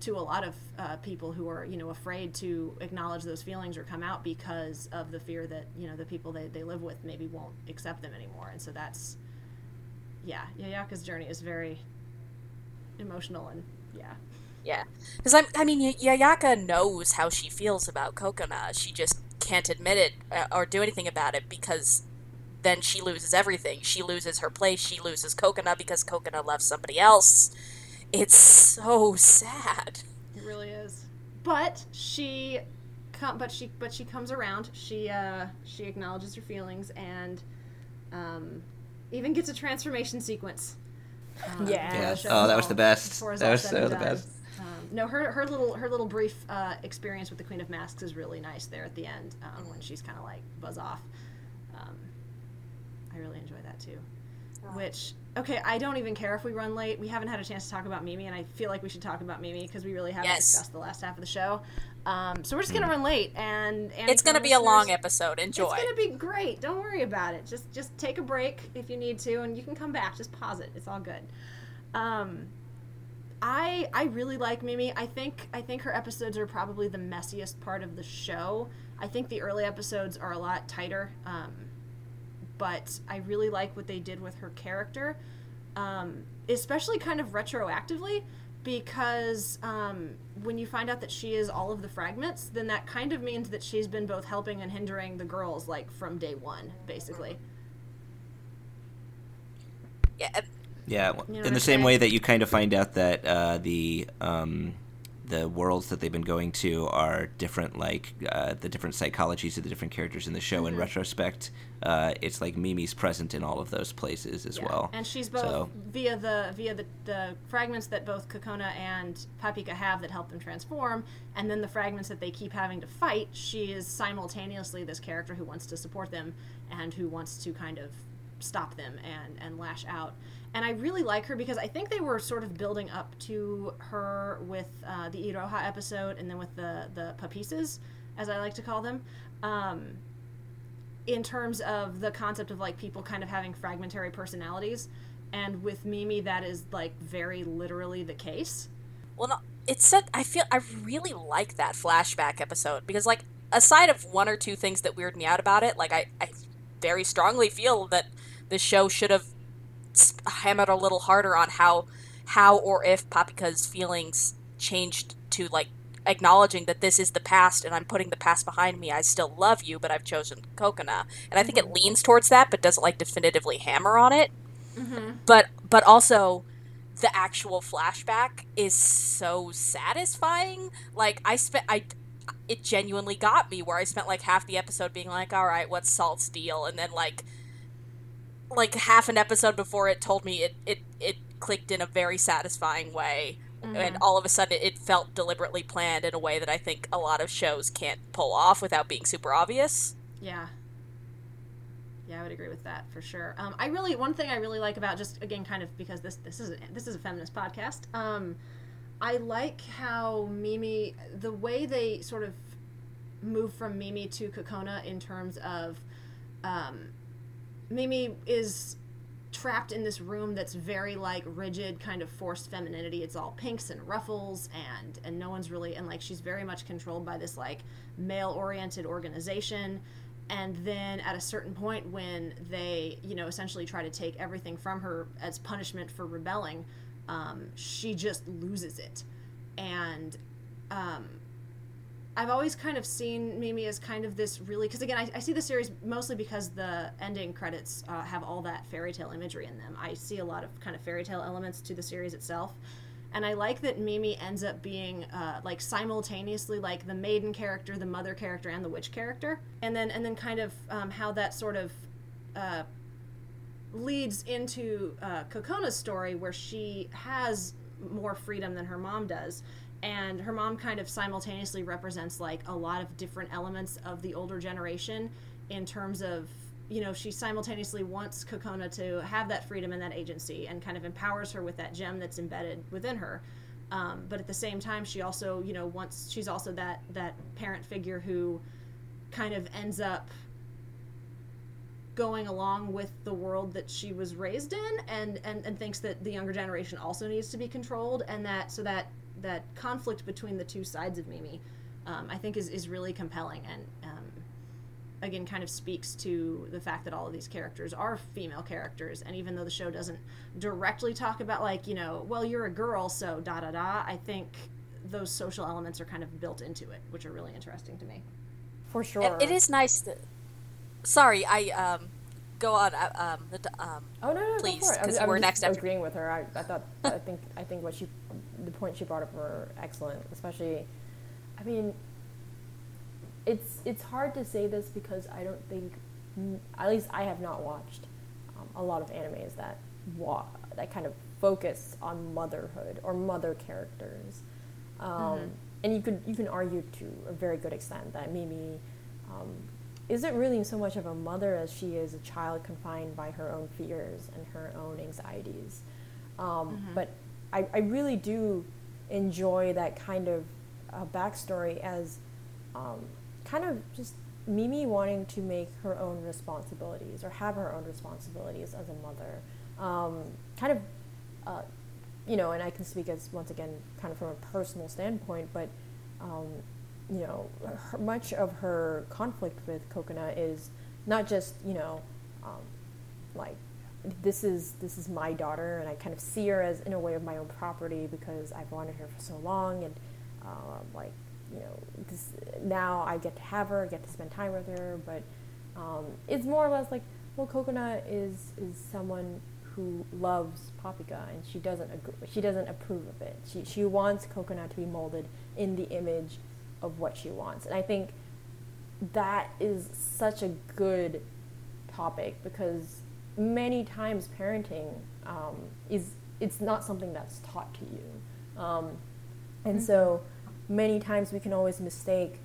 [SPEAKER 1] to a lot of uh, people who are you know afraid to acknowledge those feelings or come out because of the fear that you know the people they, they live with maybe won't accept them anymore. And so that's yeah Yayaka's journey is very emotional and yeah.
[SPEAKER 2] Yeah. Because I, I mean Yayaka knows how she feels about Kokona she just can't admit it uh, or do anything about it because then she loses everything she loses her place she loses Kokona because Kokona left somebody else it's so sad.
[SPEAKER 1] It really is. But she com- but she but she comes around. She uh she acknowledges her feelings and um even gets a transformation sequence.
[SPEAKER 4] Um, yeah.
[SPEAKER 3] Oh, that was the best. That was so the best.
[SPEAKER 1] Um, no, her her little her little brief uh, experience with the Queen of Masks is really nice there at the end um, when she's kind of like buzz off. Um, I really enjoy that too. Oh. Which Okay, I don't even care if we run late. We haven't had a chance to talk about Mimi, and I feel like we should talk about Mimi because we really haven't yes. discussed the last half of the show. Um, so we're just gonna mm. run late, and, and
[SPEAKER 2] it's gonna be a long episode. Enjoy.
[SPEAKER 1] It's gonna be great. Don't worry about it. Just just take a break if you need to, and you can come back. Just pause it. It's all good. Um, I I really like Mimi. I think I think her episodes are probably the messiest part of the show. I think the early episodes are a lot tighter. Um, but I really like what they did with her character, um, especially kind of retroactively, because um, when you find out that she is all of the fragments, then that kind of means that she's been both helping and hindering the girls, like from day one, basically.
[SPEAKER 2] Yeah.
[SPEAKER 3] Yeah, you know in the same saying? way that you kind of find out that uh, the um, the worlds that they've been going to are different, like uh, the different psychologies of the different characters in the show. Mm-hmm. In retrospect, uh, it's like Mimi's present in all of those places as
[SPEAKER 1] yeah.
[SPEAKER 3] well.
[SPEAKER 1] And she's both so. via the via the, the fragments that both Kokona and Papika have that help them transform, and then the fragments that they keep having to fight. She is simultaneously this character who wants to support them and who wants to kind of stop them and and lash out and I really like her because I think they were sort of building up to her with uh, the Iroha episode and then with the the papises, as I like to call them, um, in terms of the concept of like people kind of having fragmentary personalities, and with Mimi that is like very literally the case.
[SPEAKER 2] Well, no, it's said I feel I really like that flashback episode because like aside of one or two things that weird me out about it, like I, I very strongly feel that the show should have hammered a little harder on how how or if Papika's feelings changed to like acknowledging that this is the past and I'm putting the past behind me. I still love you, but I've chosen Kokona. And I think it mm-hmm. leans towards that, but doesn't like definitively hammer on it. Mm-hmm. But but also the actual flashback is so satisfying. Like I spent I it genuinely got me where I spent like half the episode being like, all right, what's Salt's deal? And then like like half an episode before it told me it it, it clicked in a very satisfying way mm-hmm. and all of a sudden it felt deliberately planned in a way that I think a lot of shows can't pull off without being super obvious.
[SPEAKER 1] Yeah. Yeah, I would agree with that for sure. Um, I really one thing I really like about just again kind of because this this is a, this is a feminist podcast. Um, I like how Mimi the way they sort of move from Mimi to Kokona in terms of um, Mimi is trapped in this room that's very like rigid kind of forced femininity. It's all pinks and ruffles and and no one's really and like she's very much controlled by this like male oriented organization. And then at a certain point when they you know essentially try to take everything from her as punishment for rebelling um, she just loses it. And um, I've always kind of seen Mimi as kind of this really because again I, I, see the series mostly because the ending credits uh, have all that fairy tale imagery in them. I see a lot of kind of fairy tale elements to the series itself, and I like that Mimi ends up being uh, like simultaneously like the maiden character, the mother character, and the witch character, and then and then kind of um, how that sort of uh, leads into uh, Kokona's story where she has more freedom than her mom does and her mom kind of simultaneously represents like a lot of different elements of the older generation in terms of you know she simultaneously wants kokona to have that freedom and that agency and kind of empowers her with that gem that's embedded within her. Um, but at the same time she also you know wants she's also that that parent figure who kind of ends up going along with the world that she was raised in and, and and thinks that the younger generation also needs to be controlled and that so that that conflict between the two sides of Mimi, um, I think is is really compelling and. Um, again, kind of speaks to the fact that all of these characters are female characters, and even though the show doesn't directly talk about like you know, well, you're a girl, so da da da. I think those social elements are kind of built into it, which are really interesting to me.
[SPEAKER 4] For sure,
[SPEAKER 2] it, it is nice. That, sorry, I um, go on. Uh, um, the, um,
[SPEAKER 4] oh no, no,
[SPEAKER 2] please,
[SPEAKER 4] because we're next. After. Agreeing with her, I, I thought. I think. I think what she, the point she brought up were excellent. Especially, I mean, it's it's hard to say this because I don't think, at least I have not watched um, a lot of animes that wa- that kind of focus on motherhood or mother characters. Um, mm-hmm. And you could you can argue to a very good extent that maybe um, isn't really so much of a mother as she is a child confined by her own fears and her own anxieties. Um, mm-hmm. But I, I, really do enjoy that kind of uh, backstory as um, kind of just Mimi wanting to make her own responsibilities or have her own responsibilities as a mother. Um, kind of, uh, you know, and I can speak as once again, kind of from a personal standpoint, but um, you know, her, much of her conflict with Kokona is not just, you know, um, like this is this is my daughter, and I kind of see her as in a way of my own property because I've wanted her for so long, and um, like you know, this, now I get to have her, I get to spend time with her, but um, it's more or less like, well, Kokona is is someone who loves Papika, and she doesn't agree, she doesn't approve of it. She she wants Kokona to be molded in the image of what she wants. And I think that is such a good topic because many times parenting um, is it's not something that's taught to you. Um, and so many times we can always mistake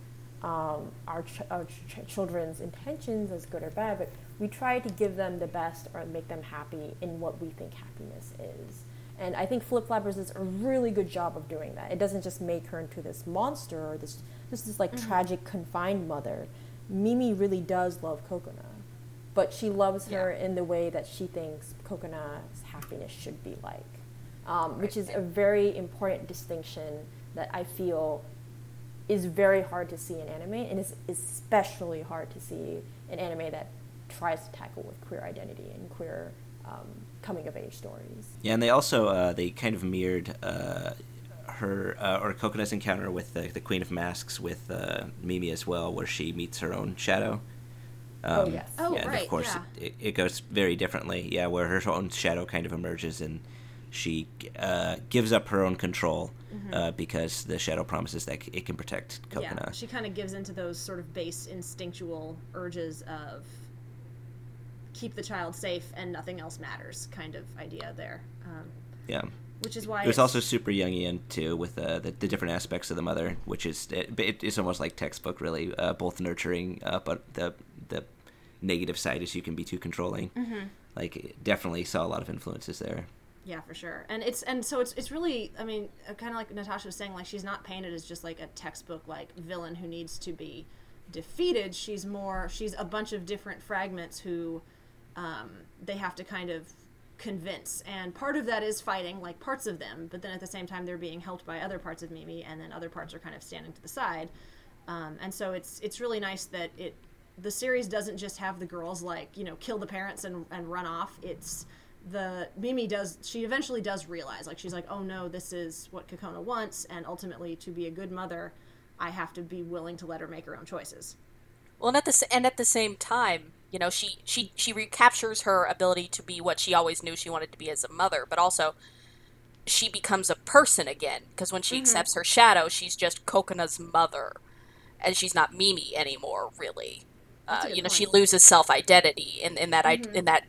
[SPEAKER 4] um, our, ch- our ch- children's intentions as good or bad, but we try to give them the best or make them happy in what we think happiness is. And I think Flip Flappers does a really good job of doing that. It doesn't just make her into this monster or this just this like mm-hmm. tragic confined mother. Mimi really does love Kokona, but she loves her yeah. in the way that she thinks Kokona's happiness should be like, um, right. which is a very important distinction that I feel is very hard to see in anime, and is especially hard to see in anime that tries to tackle with queer identity and queer um, coming of age stories.
[SPEAKER 3] Yeah, and they also uh, they kind of mirrored uh, her uh, or Kokona's encounter with the, the Queen of Masks with uh, Mimi as well, where she meets her own shadow.
[SPEAKER 4] Oh, um, oh yes.
[SPEAKER 1] Oh
[SPEAKER 3] yeah,
[SPEAKER 1] right.
[SPEAKER 3] Of course,
[SPEAKER 1] yeah.
[SPEAKER 3] it, it, goes very differently. Yeah, where her own shadow kind of emerges and she uh, gives up her own control mm-hmm. uh, because the shadow promises that it can protect Kokona.
[SPEAKER 1] Yeah, she kind of gives into those sort of base instinctual urges of keep the child safe and nothing else matters kind of idea there. Um,
[SPEAKER 3] yeah.
[SPEAKER 1] Which is why
[SPEAKER 3] it was also super Jungian too, with uh, the, the, different aspects of the mother, which is it, it's almost like textbook, really, uh, both nurturing, uh, but the the negative side is you can be too controlling. Mm-hmm. Like definitely saw a lot of influences there.
[SPEAKER 1] Yeah, for sure. And it's and so it's it's really I mean, uh, kind of like Natasha was saying like she's not painted as just like a textbook like villain who needs to be defeated. She's more she's a bunch of different fragments who um, they have to kind of convince. And part of that is fighting like parts of them, but then at the same time they're being helped by other parts of Mimi and then other parts are kind of standing to the side. Um, and so it's it's really nice that it the series doesn't just have the girls like, you know, kill the parents and and run off. It's the Mimi does she eventually does realize like she's like oh no this is what Kokona wants and ultimately to be a good mother I have to be willing to let her make her own choices.
[SPEAKER 2] Well, and at the and at the same time, you know, she she she recaptures her ability to be what she always knew she wanted to be as a mother, but also she becomes a person again because when she mm-hmm. accepts her shadow, she's just Kokona's mother, and she's not Mimi anymore, really. Uh, you know, point. she loses self identity in in that mm-hmm. in that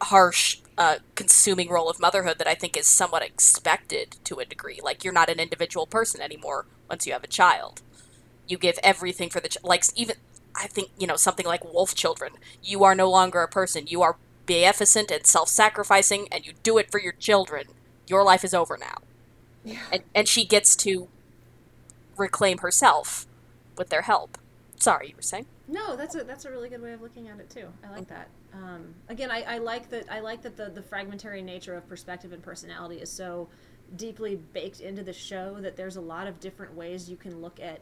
[SPEAKER 2] harsh uh, consuming role of motherhood that I think is somewhat expected to a degree. Like you're not an individual person anymore once you have a child. You give everything for the ch- like even I think you know something like wolf children. You are no longer a person. You are beneficent and self-sacrificing, and you do it for your children. Your life is over now, yeah. and and she gets to reclaim herself with their help. Sorry, you were saying.
[SPEAKER 1] No, that's a that's a really good way of looking at it too. I like that. Um, again, I, I like that I like that the the fragmentary nature of perspective and personality is so deeply baked into the show that there's a lot of different ways you can look at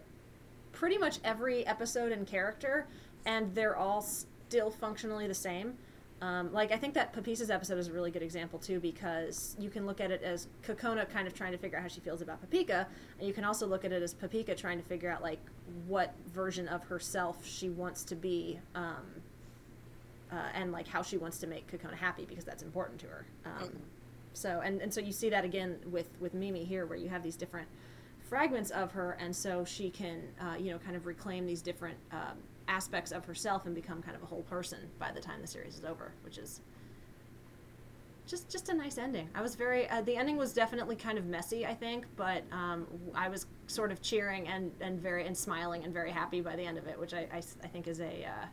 [SPEAKER 1] pretty much every episode and character, and they're all still functionally the same. Um, like I think that Papisa's episode is a really good example too because you can look at it as Kokona kind of trying to figure out how she feels about Papika, and you can also look at it as Papika trying to figure out like what version of herself she wants to be, um, uh, and like how she wants to make Kokona happy because that's important to her. Um, so and, and so you see that again with with Mimi here where you have these different fragments of her, and so she can uh, you know kind of reclaim these different um, aspects of herself and become kind of a whole person by the time the series is over, which is just just a nice ending. I was very uh, the ending was definitely kind of messy, I think, but um, I was sort of cheering and, and very and smiling and very happy by the end of it, which I, I, I think is a uh,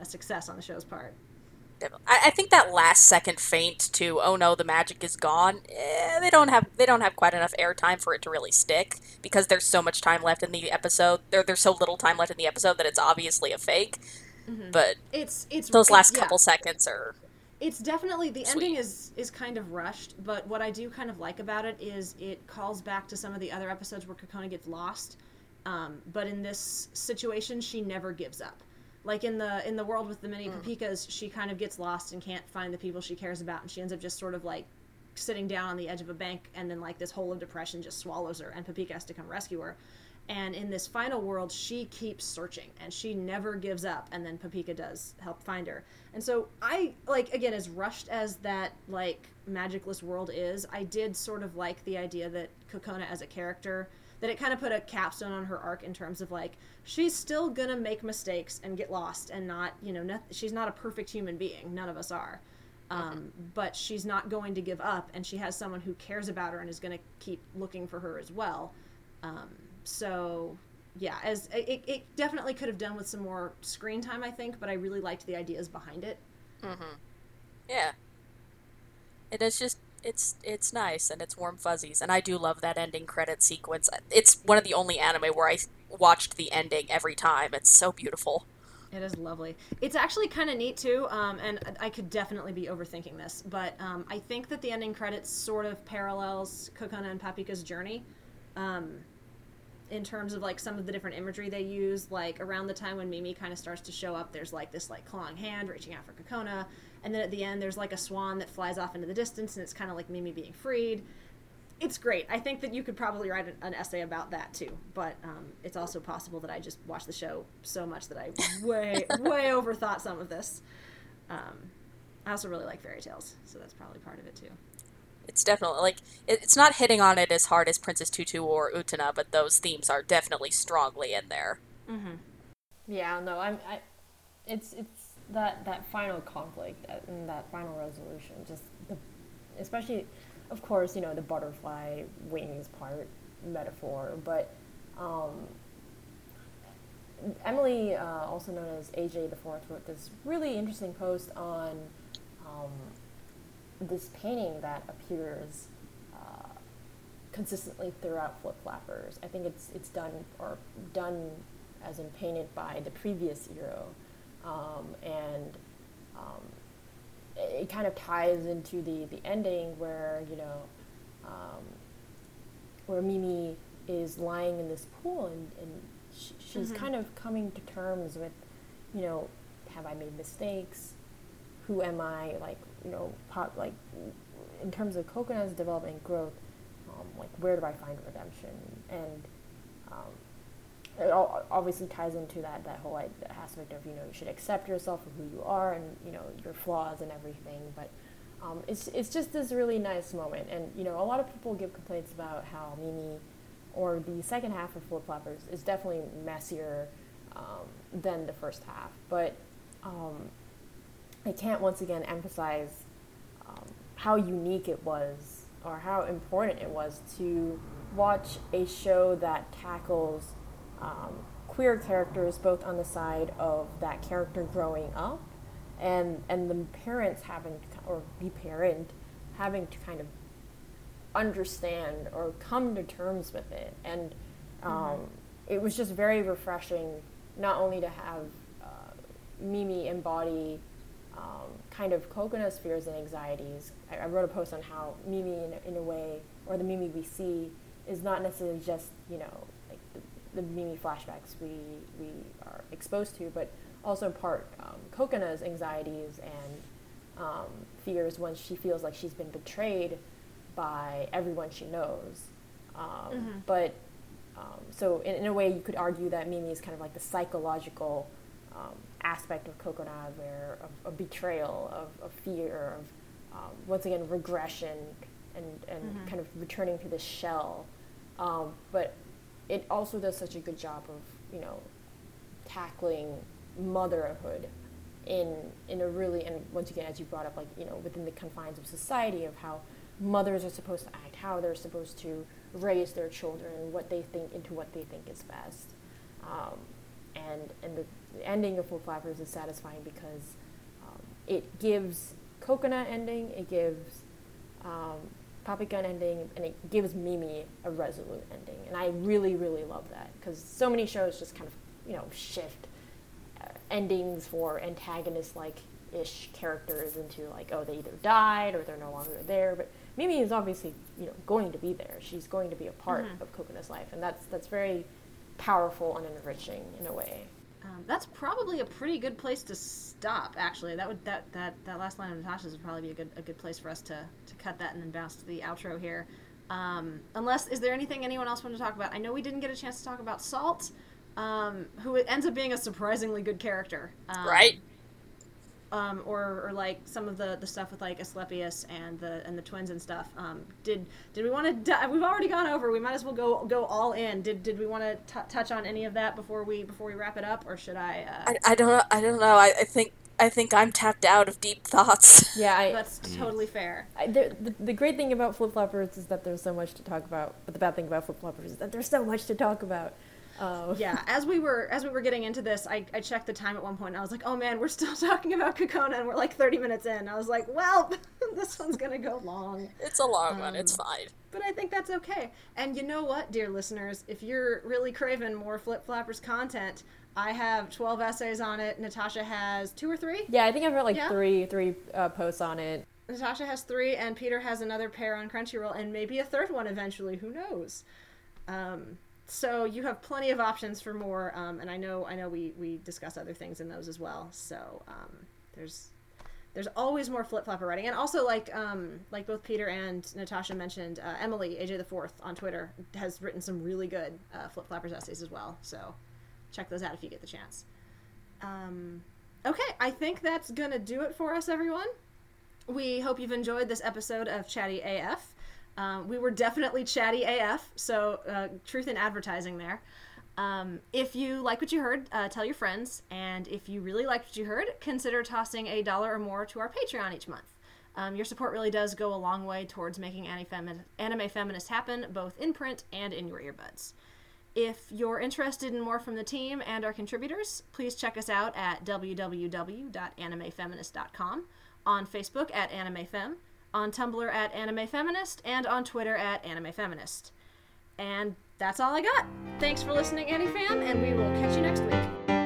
[SPEAKER 1] a success on the show's part.
[SPEAKER 2] I, I think that last second feint to oh no the magic is gone eh, they don't have they don't have quite enough airtime for it to really stick because there's so much time left in the episode there there's so little time left in the episode that it's obviously a fake mm-hmm. but
[SPEAKER 1] it's it's
[SPEAKER 2] those last
[SPEAKER 1] it's,
[SPEAKER 2] couple yeah. seconds are
[SPEAKER 1] it's definitely the sweet. ending is is kind of rushed but what I do kind of like about it is it calls back to some of the other episodes where Kokona gets lost um, but in this situation she never gives up like in the in the world with the mini mm. papikas she kind of gets lost and can't find the people she cares about and she ends up just sort of like sitting down on the edge of a bank and then like this hole of depression just swallows her and papika has to come rescue her and in this final world she keeps searching and she never gives up and then papika does help find her and so i like again as rushed as that like magicless world is i did sort of like the idea that kokona as a character that it kind of put a capstone on her arc in terms of like she's still gonna make mistakes and get lost and not you know not, she's not a perfect human being. None of us are. Um, but she's not going to give up and she has someone who cares about her and is going to keep looking for her as well. Um, so yeah as it, it definitely could have done with some more screen time i think but i really liked the ideas behind it.
[SPEAKER 2] Mm-hmm. yeah. It is just it's it's nice and it's warm fuzzies and I do love that ending credit sequence. It's one of the only anime where I watched the ending every time. It's so beautiful.
[SPEAKER 1] It is lovely. It's actually kind of neat too, um, and I could definitely be overthinking this, but um, I think that the ending credits sort of parallels Kokona and Papika's journey. Um, in terms of like some of the different imagery they use like around the time when mimi kind of starts to show up there's like this like clawing hand reaching out for kokona and then at the end there's like a swan that flies off into the distance and it's kind of like mimi being freed it's great i think that you could probably write an, an essay about that too but um, it's also possible that i just watched the show so much that i way way overthought some of this um, i also really like fairy tales so that's probably part of it too
[SPEAKER 2] it's definitely like it's not hitting on it as hard as Princess Tutu or Utena, but those themes are definitely strongly in there.
[SPEAKER 4] Mm-hmm. Yeah, no, I'm. I, it's it's that that final conflict and that final resolution, just the, especially, of course, you know the butterfly wings part metaphor, but um, Emily, uh, also known as AJ the Fourth, wrote this really interesting post on um, this painting that appears uh, consistently throughout Flip Flappers. I think it's it's done or done as in painted by the previous Iro, um, and um, it, kind of ties into the the ending where you know um, where Mimi is lying in this pool and, and she, she's kind of coming to terms with, you know, have I made mistakes? Who am I? Like, you know, pop, like in terms of Kokona's development growth, um, like where do I find redemption? And um, it all obviously ties into that that whole aspect of you know you should accept yourself for who you are and you know your flaws and everything. But um, it's it's just this really nice moment, and you know a lot of people give complaints about how Mimi or the second half of Flip Flappers is definitely messier um, than the first half. But um, I can't once again emphasize um, how unique it was or how important it was to watch a show that tackles um, queer characters both on the side of that character growing up and and the parents having to, or the parent having to kind of understand or come to terms with it. And um, mm-hmm. it was just very refreshing, not only to have uh, Mimi embody um, kind of Kokona's fears and anxieties. I, I, wrote a post on how Mimi, in, in a way, or the Mimi we see, is not necessarily just you know the, Mimi flashbacks we we are exposed to, but also in part um, Kokona's anxieties and um, fears when she feels like she's been betrayed by everyone she knows. Um, mm-hmm. But um, so in, in, a way, you could argue that Mimi is kind of like the psychological um, aspect of Kokona, where of, of betrayal, of, of, fear, of um, once again regression, and and mm-hmm. kind of returning to this shell. Um, but it also does such a good job of you know tackling motherhood in in a really and once again as you brought up like you know within the confines of society of how mothers are supposed to act, how they're supposed to raise their children, what they think into what they think is best. Um, and and the, ending of Flip Flappers is satisfying because um, it gives Kokona ending, it gives um, Poppy Gun ending, and it gives Mimi a resolute ending. And I really, really love that because so many shows just kind of, you know, shift uh, endings for antagonist like ish characters into like, oh, they either died or they're no longer there. But Mimi is obviously you know going to be there. She's going to be a part mm-hmm. of Kokona's life, and that's that's very powerful and enriching in a way.
[SPEAKER 1] Um, that's probably a pretty good place to stop. Actually, that would that that that last line of Natasha's would probably be a good a good place for us to to cut that and then bounce to the outro here. Um, unless is there anything anyone else want to talk about? I know we didn't get a chance to talk about Salt, um, who ends up being a surprisingly good character. Um,
[SPEAKER 2] right
[SPEAKER 1] um, or, or like some of the, the stuff with like Asclepius and the and the twins and stuff. Um, did did we want to? We've already gone over. We might as well go go all in. Did did we want to touch on any of that before we before we wrap it up, or should I?
[SPEAKER 2] Uh... I, I don't know. I don't know. I, I think I think I'm tapped out of deep thoughts.
[SPEAKER 4] Yeah, I,
[SPEAKER 1] that's totally fair.
[SPEAKER 4] I, the, the, the, great thing about flip flappers is that there's so much to talk about. But the bad thing about flip flappers is that there's so much to talk about.
[SPEAKER 1] Oh. Yeah, as we were as we were getting into this, I, I checked the time at one point and I was like, oh man, we're still talking about Kokona and we're like 30 minutes in. I was like, well, this one's gonna go long.
[SPEAKER 2] It's a long um, one. It's um, fine.
[SPEAKER 1] But I think that's okay. And you know what, dear listeners, if you're really craving more Flip Flappers content, I have 12 essays on it. Natasha has two or three.
[SPEAKER 4] Yeah, I think I've got like yeah. three three uh, posts on it.
[SPEAKER 1] Natasha has three, and Peter has another pair on Crunchyroll, and maybe a third one eventually. Who knows? Um, so you have plenty of options for more um, and i know i know we we discuss other things in those as well. So um, there's there's always more flip flapper writing. And also like um, like both peter and natasha mentioned uh, emily aj the fourth on twitter has written some really good uh, flip flappers essays as well. So check those out if you get the chance. Um, okay i think that's gonna do it for us everyone. We hope you've enjoyed this episode of chatty af um, we were definitely chatty AF, so uh, truth in advertising there. Um, if you like what you heard, uh, tell your friends. And if you really liked what you heard, consider tossing a dollar or more to our Patreon each month. Um, your support really does go a long way towards making anime feminist happen, both in print and in your earbuds. If you're interested in more from the team and our contributors, please check us out at www.animefeminist.com, on Facebook at AnimeFem, on Tumblr at AnimeFeminist, and on Twitter at AnimeFeminist. And that's all I got. Thanks for listening, AniFam, and we will catch you next week.